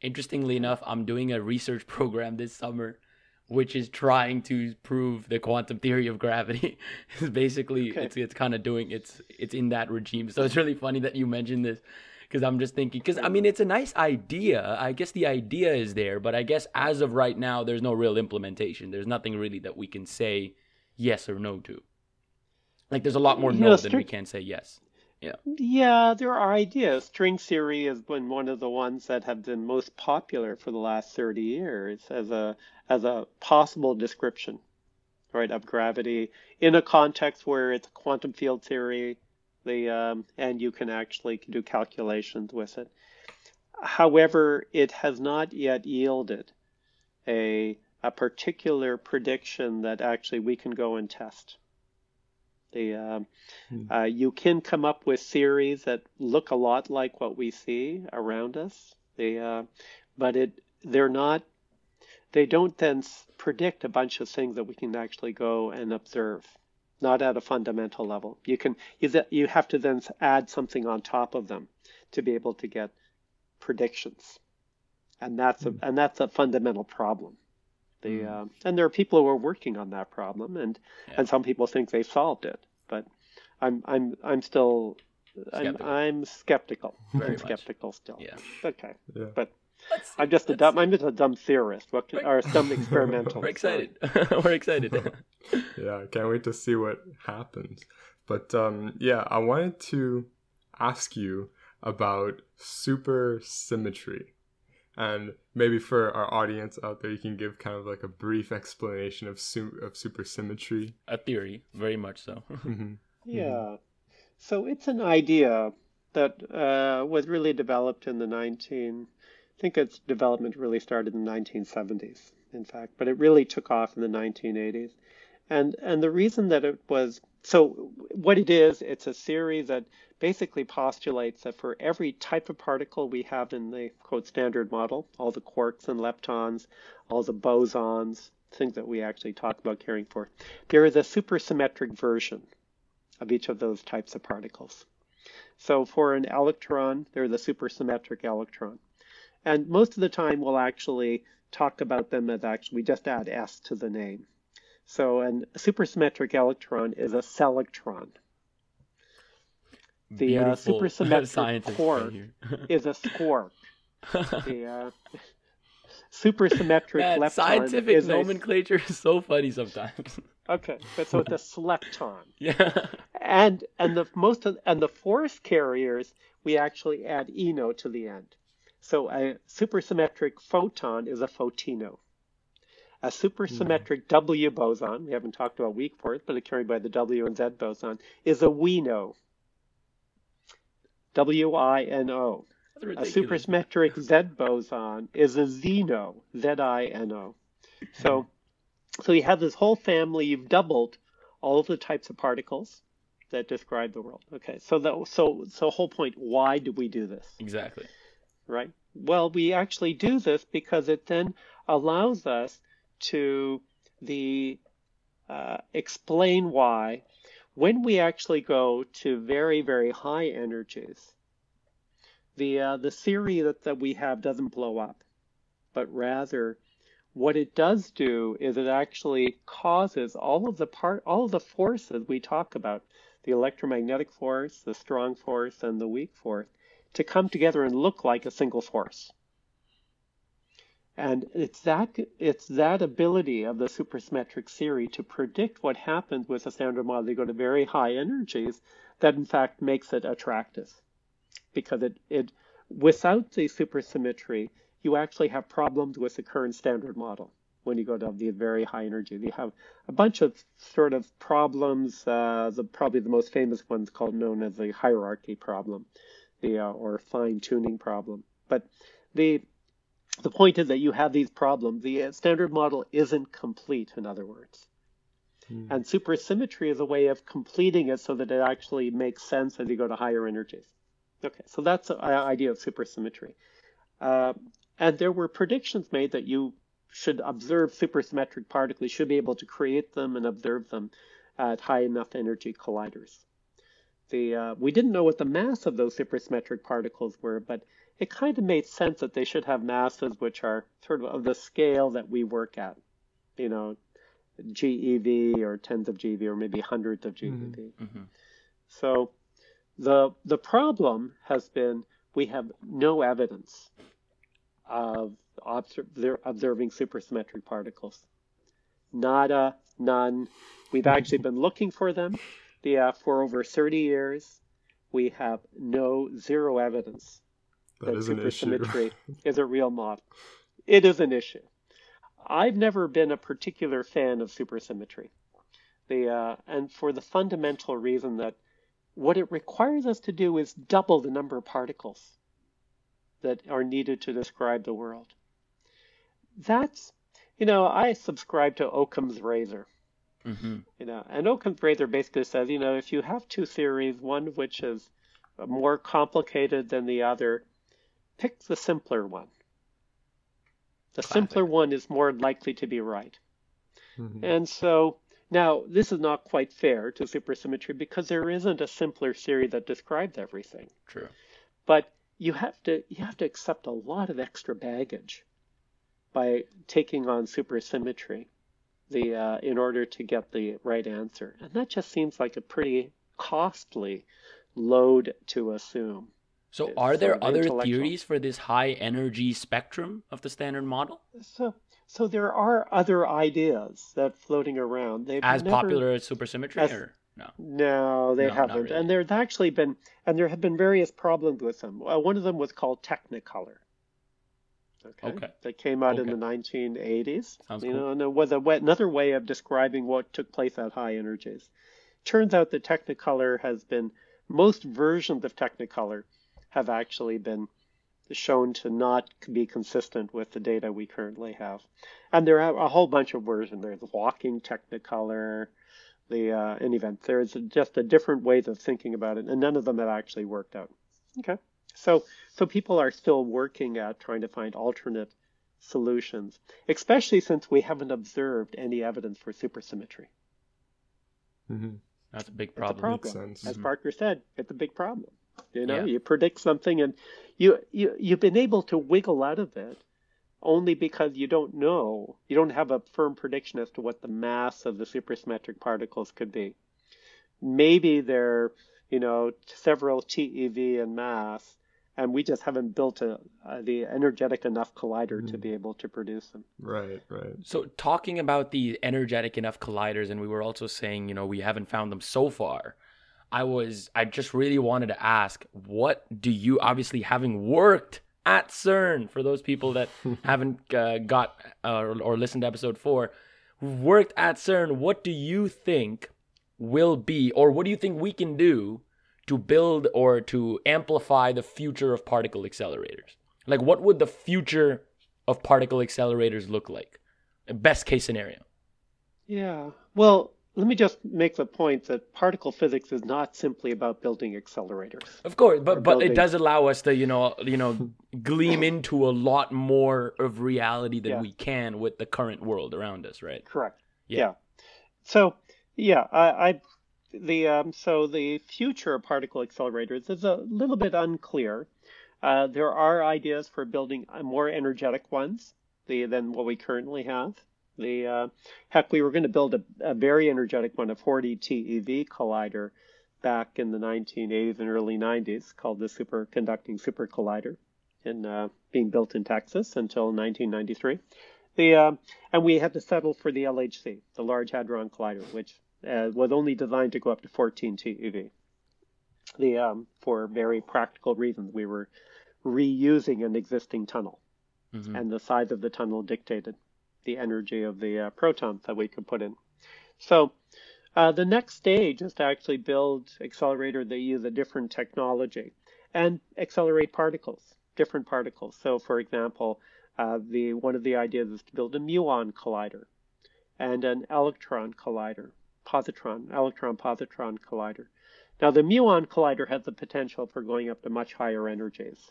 Interestingly enough, I'm doing a research <laughs> program this summer which is trying to prove the quantum theory of gravity. <laughs> it's basically okay. it's it's kind of doing it's it's in that regime. So it's really funny that you mentioned this because I'm just thinking because I mean it's a nice idea. I guess the idea is there, but I guess as of right now, there's no real implementation. There's nothing really that we can say yes or no to. Like there's a lot more no know, than we can say yes. Yeah. Yeah, there are ideas. String theory has been one of the ones that have been most popular for the last 30 years as a as a possible description, right, of gravity in a context where it's quantum field theory the um, and you can actually do calculations with it. However, it has not yet yielded a a particular prediction that actually we can go and test. The uh, hmm. uh, you can come up with theories that look a lot like what we see around us. Uh, but it they're not they don't then predict a bunch of things that we can actually go and observe not at a fundamental level. You can you, you have to then add something on top of them to be able to get predictions, and that's a mm. and that's a fundamental problem. The mm. uh, and there are people who are working on that problem, and yeah. and some people think they've solved it, but I'm I'm I'm still skeptical. I'm, <laughs> I'm skeptical. Very I'm skeptical much. still. Yeah. Okay. Yeah. But I'm just a dumb. I'm just a dumb theorist. What can, or a <laughs> dumb experimental. We're excited. <laughs> We're excited. yeah, I can't wait to see what happens. But um, yeah, I wanted to ask you about supersymmetry, and maybe for our audience out there, you can give kind of like a brief explanation of su- of supersymmetry. A theory, very much so. <laughs> mm-hmm. Yeah. Mm-hmm. So it's an idea that uh, was really developed in the 19 I think its development really started in the 1970s, in fact, but it really took off in the 1980s. And and the reason that it was so what it is, it's a theory that basically postulates that for every type of particle we have in the quote standard model, all the quarks and leptons, all the bosons, things that we actually talk about caring for, there is a supersymmetric version of each of those types of particles. So for an electron, there's a supersymmetric electron. And most of the time, we'll actually talk about them as actually, we just add S to the name. So a supersymmetric electron is a selectron. <laughs> <laughs> The uh, supersymmetric quark is a squark. the, uh, supersymmetric lepton scientific is a- nomenclature is so funny sometimes. okay, but so it's a slepton. <laughs> yeah. And and the most of, and the force carriers we actually add eno to the end. So a supersymmetric photon is a photino. A supersymmetric W boson, we haven't talked about weak force, but it's carried by the W and Z boson, is a wino. W I N O. That's A supersymmetric Z boson is a Zino, Z-I-N-O. So, so you have this whole family. You've doubled all of the types of particles that describe the world. Okay, so the so so whole point. Why do we do this? Exactly. Right. Well, we actually do this because it then allows us to the uh, explain why when we actually go to very very high energies the uh, the theory that, that we have doesn't blow up but rather what it does do is it actually causes all of the part all of the forces we talk about the electromagnetic force the strong force and the weak force to come together and look like a single force and it's that it's that ability of the supersymmetric theory to predict what happens with a standard model. They go to very high energies that in fact makes it attractive. Because it, it without the supersymmetry, you actually have problems with the current standard model when you go to the very high energy. You have a bunch of sort of problems. Uh, the probably the most famous one's called known as the hierarchy problem, the uh, or fine tuning problem. But the the point is that you have these problems. The standard model isn't complete, in other words. And supersymmetry is a way of completing it so that it actually makes sense as you go to higher energies. Okay, so that's the idea of supersymmetry. Uh, and there were predictions made that you should observe supersymmetric particles, you should be able to create them and observe them at high enough energy colliders. The, uh, we didn't know what the mass of those supersymmetric particles were, but it kind of made sense that they should have masses which are sort of of the scale that we work at, you know, GeV or tens of GeV or maybe hundreds of GeV. Mhm. So the the problem has been we have no evidence of obser- observing supersymmetric particles. Nada, none. We've actually been looking for them yeah, for over 30 years. We have no zero evidence That is an issue. supersymmetry is a real model. It is an issue. I've never been a particular fan of supersymmetry. The, uh, and for the fundamental reason that what it requires us to do is double the number of particles that are needed to describe the world. That's, you know, I subscribe to Occam's razor. Mhm. You know, and Occam's razor basically says, you know, if you have two theories, one of which is more complicated than the other, pick the simpler one. The simpler one is more likely to be right. Mhm. And so now this is not quite fair to supersymmetry because there isn't a simpler theory that describes everything. True. But you have to you have to accept a lot of extra baggage by taking on supersymmetry the uh, in order to get the right answer. And that just seems like a pretty costly load to assume. So, are there other theories for this high energy spectrum of the standard model So so there are other ideas that floating around. They've as never, popular as supersymmetry? as- or no? No, they No, haven't. really. And there's actually been, and there have been various problems with them. Uh, one of them was called Technicolor. Okay. Okay. That came out in the 1980s. Sounds you cool. know, and it was a another way of describing what took place at high energies. Turns out that Technicolor has been, most versions of Technicolor have actually been shown to not be consistent with the data we currently have. And there are a whole bunch of versions. There's walking Technicolor, the uh, in event. There's just a different ways of thinking about it, and none of them have actually worked out. Okay, so so people are still working at trying to find alternate solutions, especially since we haven't observed any evidence for supersymmetry. Mhm. That's a big It's a problem. problem. Makes sense. As Parker said, it's a big problem. You know, Yeah. you predict something and you, you you've been able to wiggle out of it only because you don't know. You don't have a firm prediction as to what the mass of the supersymmetric particles could be. Maybe they're, you know, several TeV in mass and we just haven't built a, uh, the energetic enough collider mm. to be able to produce them. Right, right. So talking about the energetic enough colliders, and we were also saying, you know, we haven't found them so far. I was, I just really wanted to ask, what do you, obviously having worked at CERN, for those people that <laughs> haven't uh, got uh, or, or listened to episode four, worked at CERN, what do you think will be, or what do you think we can do to build or to amplify the future of particle accelerators? Like, what would the future of particle accelerators look like? Best case scenario. Yeah. Well, let me just make the point that particle physics is not simply about building accelerators. Of course, but but building... it does allow us to you know you know gleam into a lot more of reality than yeah. we can with the current world around us, right? Correct. Yeah. yeah. So yeah, I, I the um, so the future of particle accelerators is a little bit unclear. Uh, there are ideas for building more energetic ones the, than what we currently have. The uh, heck, we were going to build a, a, very energetic one, a 40 TeV collider, back in the 1980s and early 90s, called the Superconducting Super Collider, in uh, being built in Texas until 1993. The uh, and we had to settle for the LHC, the Large Hadron Collider, which uh, was only designed to go up to 14 TeV. The um, for very practical reasons, we were reusing an existing tunnel, mm-hmm. and the size of the tunnel dictated the energy of the uh, protons that we could put in. So uh, the next stage is to actually build accelerator that use a different technology and accelerate particles, different particles. So for example, uh, the one of the ideas is to build a muon collider and an electron collider positron, electron positron collider. Now, the muon collider has the potential for going up to much higher energies.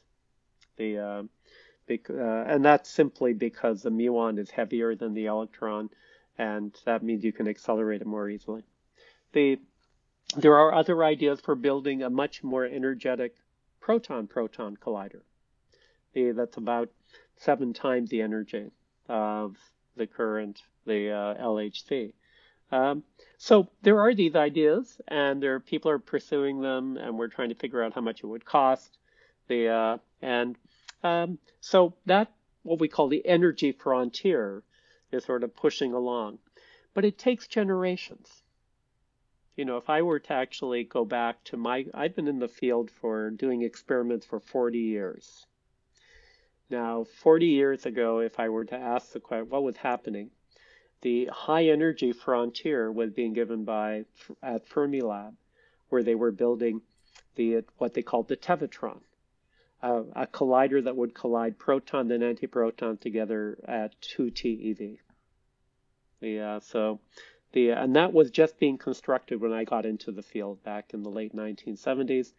The, uh, uh, and that's simply because the muon is heavier than the electron, and that means you can accelerate it more easily. The, there are other ideas for building a much more energetic proton proton collider. The, that's about seven times the energy of the current, the uh, LHC. Um, so there are these ideas, and there are people are pursuing them, and we're trying to figure out how much it would cost. The uh, and um, so that what we call the energy frontier is sort of pushing along, but it takes generations. You know, if I were to actually go back to my, I've been in the field for doing experiments for 40 years. Now, 40 years ago, if I were to ask the question, what was happening? the high energy frontier was being given by at Fermilab, where they were building the what they called the Tevatron, uh, a collider that would collide proton and antiproton together at 2 TeV. Uh, so the and that was just being constructed when I got into the field back in the late 1970s.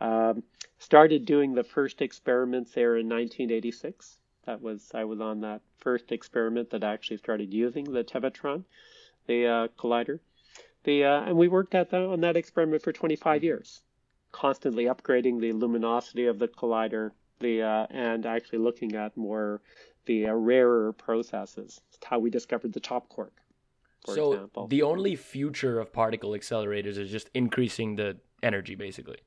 Um, started doing the first experiments there in 1986. That was I was on that first experiment that actually started using the Tevatron, the uh, collider. The uh, and we worked at on that experiment for 25 years, constantly upgrading the luminosity of the collider, the uh, and actually looking at more the uh, rarer processes. It's how we discovered the top quark. so example. the only future of particle accelerators is just increasing the energy, basically.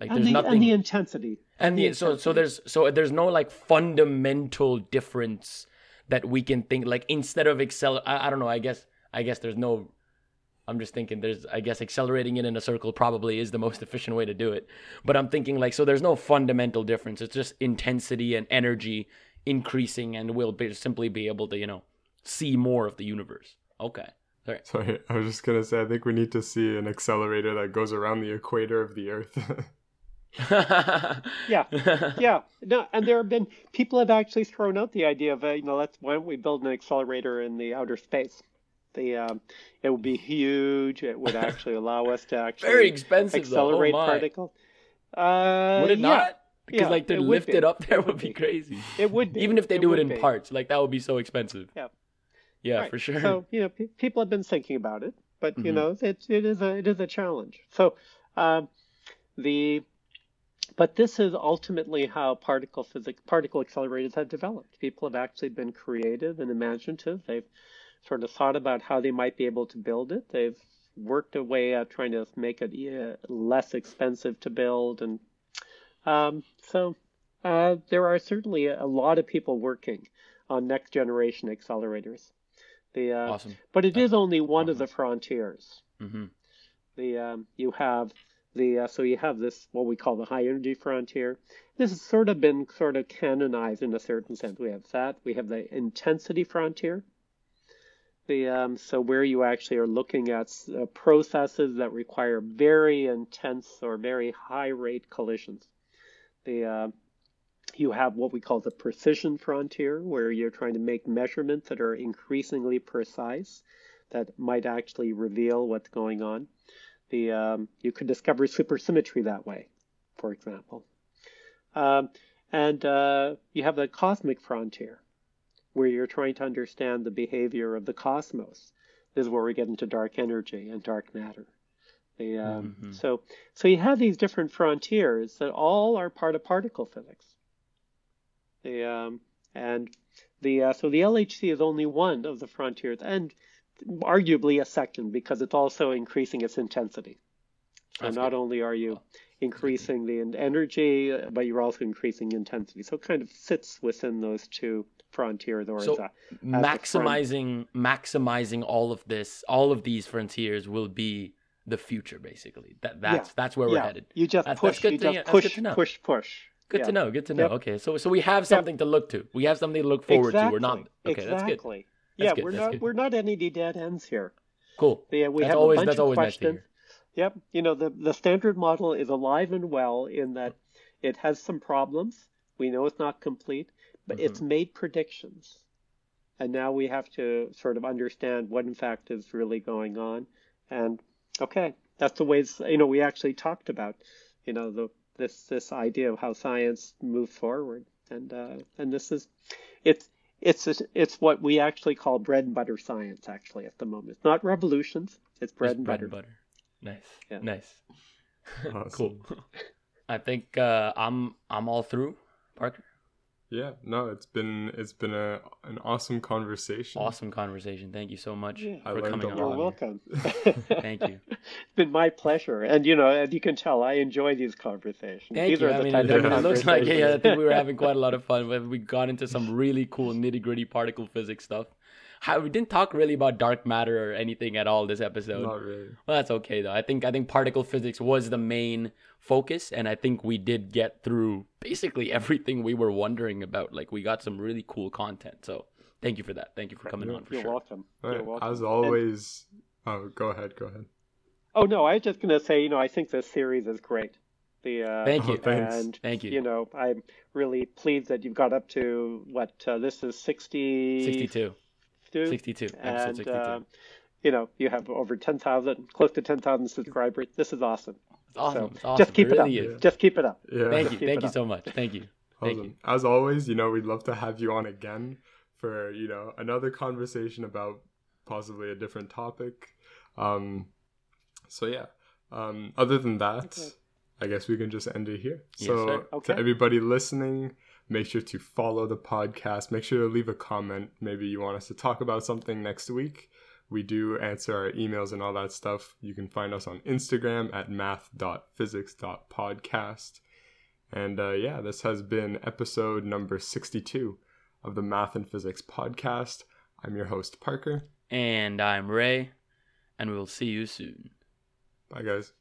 Like and there's the, nothing and the intensity. And the, the so so there's so there's no like fundamental difference that we can think like instead of accel I, I don't know, I guess I guess there's no I'm just thinking there's I guess accelerating it in a circle probably is the most <laughs> efficient way to do it. But I'm thinking like so there's no fundamental difference. It's just intensity and energy increasing and we'll be, simply be able to, you know, see more of the universe. Okay. Sorry. Sorry, I was just gonna say I think we need to see an accelerator that goes around the equator of the Earth. <laughs> <laughs> yeah, yeah. No, and there have been people have actually thrown out the idea of, uh, you know, let's why don't we build an accelerator in the outer space? The um, it would be huge. It would actually allow us to <laughs> actually very expensive accelerate oh, particles. Uh, would it not? Because yeah, like to lift it up there <laughs> would be crazy. It would be. Even if they it do it in be. parts, like that would be so expensive. Yeah. Yeah, right. for sure. So you know, people have been thinking about it, but you Mhm. know, it it is a it is a challenge. So um, the but this is ultimately how particle physics, particle accelerators have developed. People have actually been creative and imaginative. They've sort of thought about how they might be able to build it. They've worked a way at trying to make it less expensive to build and Um, so uh, there are certainly a lot of people working on next generation accelerators. The uh, Awesome. but it is only one of the frontiers. hmm The um, you have the uh, so you have this what we call the high energy frontier. This has sort of been sort of canonized in a certain sense. We have that. We have the intensity frontier. Um, so where you actually are looking at uh, processes that require very intense or very high rate collisions. The uh, you have what we call the precision frontier, where you're trying to make measurements that are increasingly precise, that might actually reveal what's going on. The um, you could discover supersymmetry that way, for example. Um, and uh, you have the cosmic frontier, where you're trying to understand the behavior of the cosmos. This is where we get into dark energy and dark matter. The, um, Mhm. So, so you have these different frontiers that all are part of particle physics. The um, and the uh, so the LHC is only one of the frontiers, and arguably a second because it's also increasing its intensity. So That's not good. only are you increasing the energy, uh, but you're also increasing intensity. So it kind of sits within those two frontiers, or So is a, maximizing maximizing all of this, all of these frontiers will be the future, basically. That that's Yeah. that's where we're yeah, headed. you just That- push, you to- just that's push, push, push. Good Yeah. to know. Good to know. Yep. Okay, so so we have something to look to. We have something to look forward exactly. to. We're not okay. That's good. Exactly. That's yeah, good, we're that's not good. we're not any dead ends here. Cool. Yeah, we that's have always a bunch of nice questions. hear. Yep. You know, the, the standard model is alive and well in that it has some problems. We know it's not complete, but Mm-hmm. it's made predictions. And now we have to sort of understand what in fact is really going on. And okay, that's the ways you know we actually talked about, you know, the this this idea of how science moves forward. And uh, and this is it's it's it's what we actually call bread and butter science actually at the moment. It's not revolutions, it's bread Just and bread butter. and butter. Nice. Yeah. Nice. <laughs> Awesome. cool. I think uh, I'm I'm all through, Parker. Yeah, no, it's been it's been a an awesome conversation. Awesome conversation. Thank you so much Yeah. For learned coming on. You're welcome. <laughs> Thank you. It's been my pleasure, and you know, and you can tell I enjoy these conversations. Thank these you. are I mean, it, of <laughs> it looks like yeah, I think we were having quite a lot of fun. We- We got into some really cool nitty gritty particle physics stuff. How, we didn't talk really about dark matter or anything at all this episode. Not really. Well, that's okay though. I think I think particle physics was the main focus, and I think we did get through basically <laughs> everything we were wondering about. Like we got some really cool content. So thank you for that. Thank you for coming on for You're sure. welcome. All You're welcome. As And- always, oh, go ahead, go ahead. oh no, I was just gonna say, you know, I think this series is great. The uh, Thank Oh, you. thanks. and Thank you. you know, I'm really pleased that you've got up to what uh, this is 60 62. 62. Episode and 62. uh, you know, you have over 10,000, close to 10,000 subscribers. This is awesome. it's awesome. So it's awesome. just keep it it, really up. is. Just keep it up. Yeah. Thank you. Thank you up. so much. Thank you. Thank Awesome. you. As always, you know, we'd love to have you on again for, you know, another conversation about possibly a different topic. Um so yeah. Um other than that, Okay. I guess we can just end it here. Yes, so. Okay. to everybody listening, make sure to follow the podcast. Make sure to leave a comment. Maybe you want us to talk about something next week. We do answer our emails and all that stuff. You can find us on Instagram at math.physics.podcast. And uh, yeah, this has been episode number 62 of the Math and Physics podcast. I'm your host, Parker. And I'm Ray, and we'll see you soon. Bye, guys.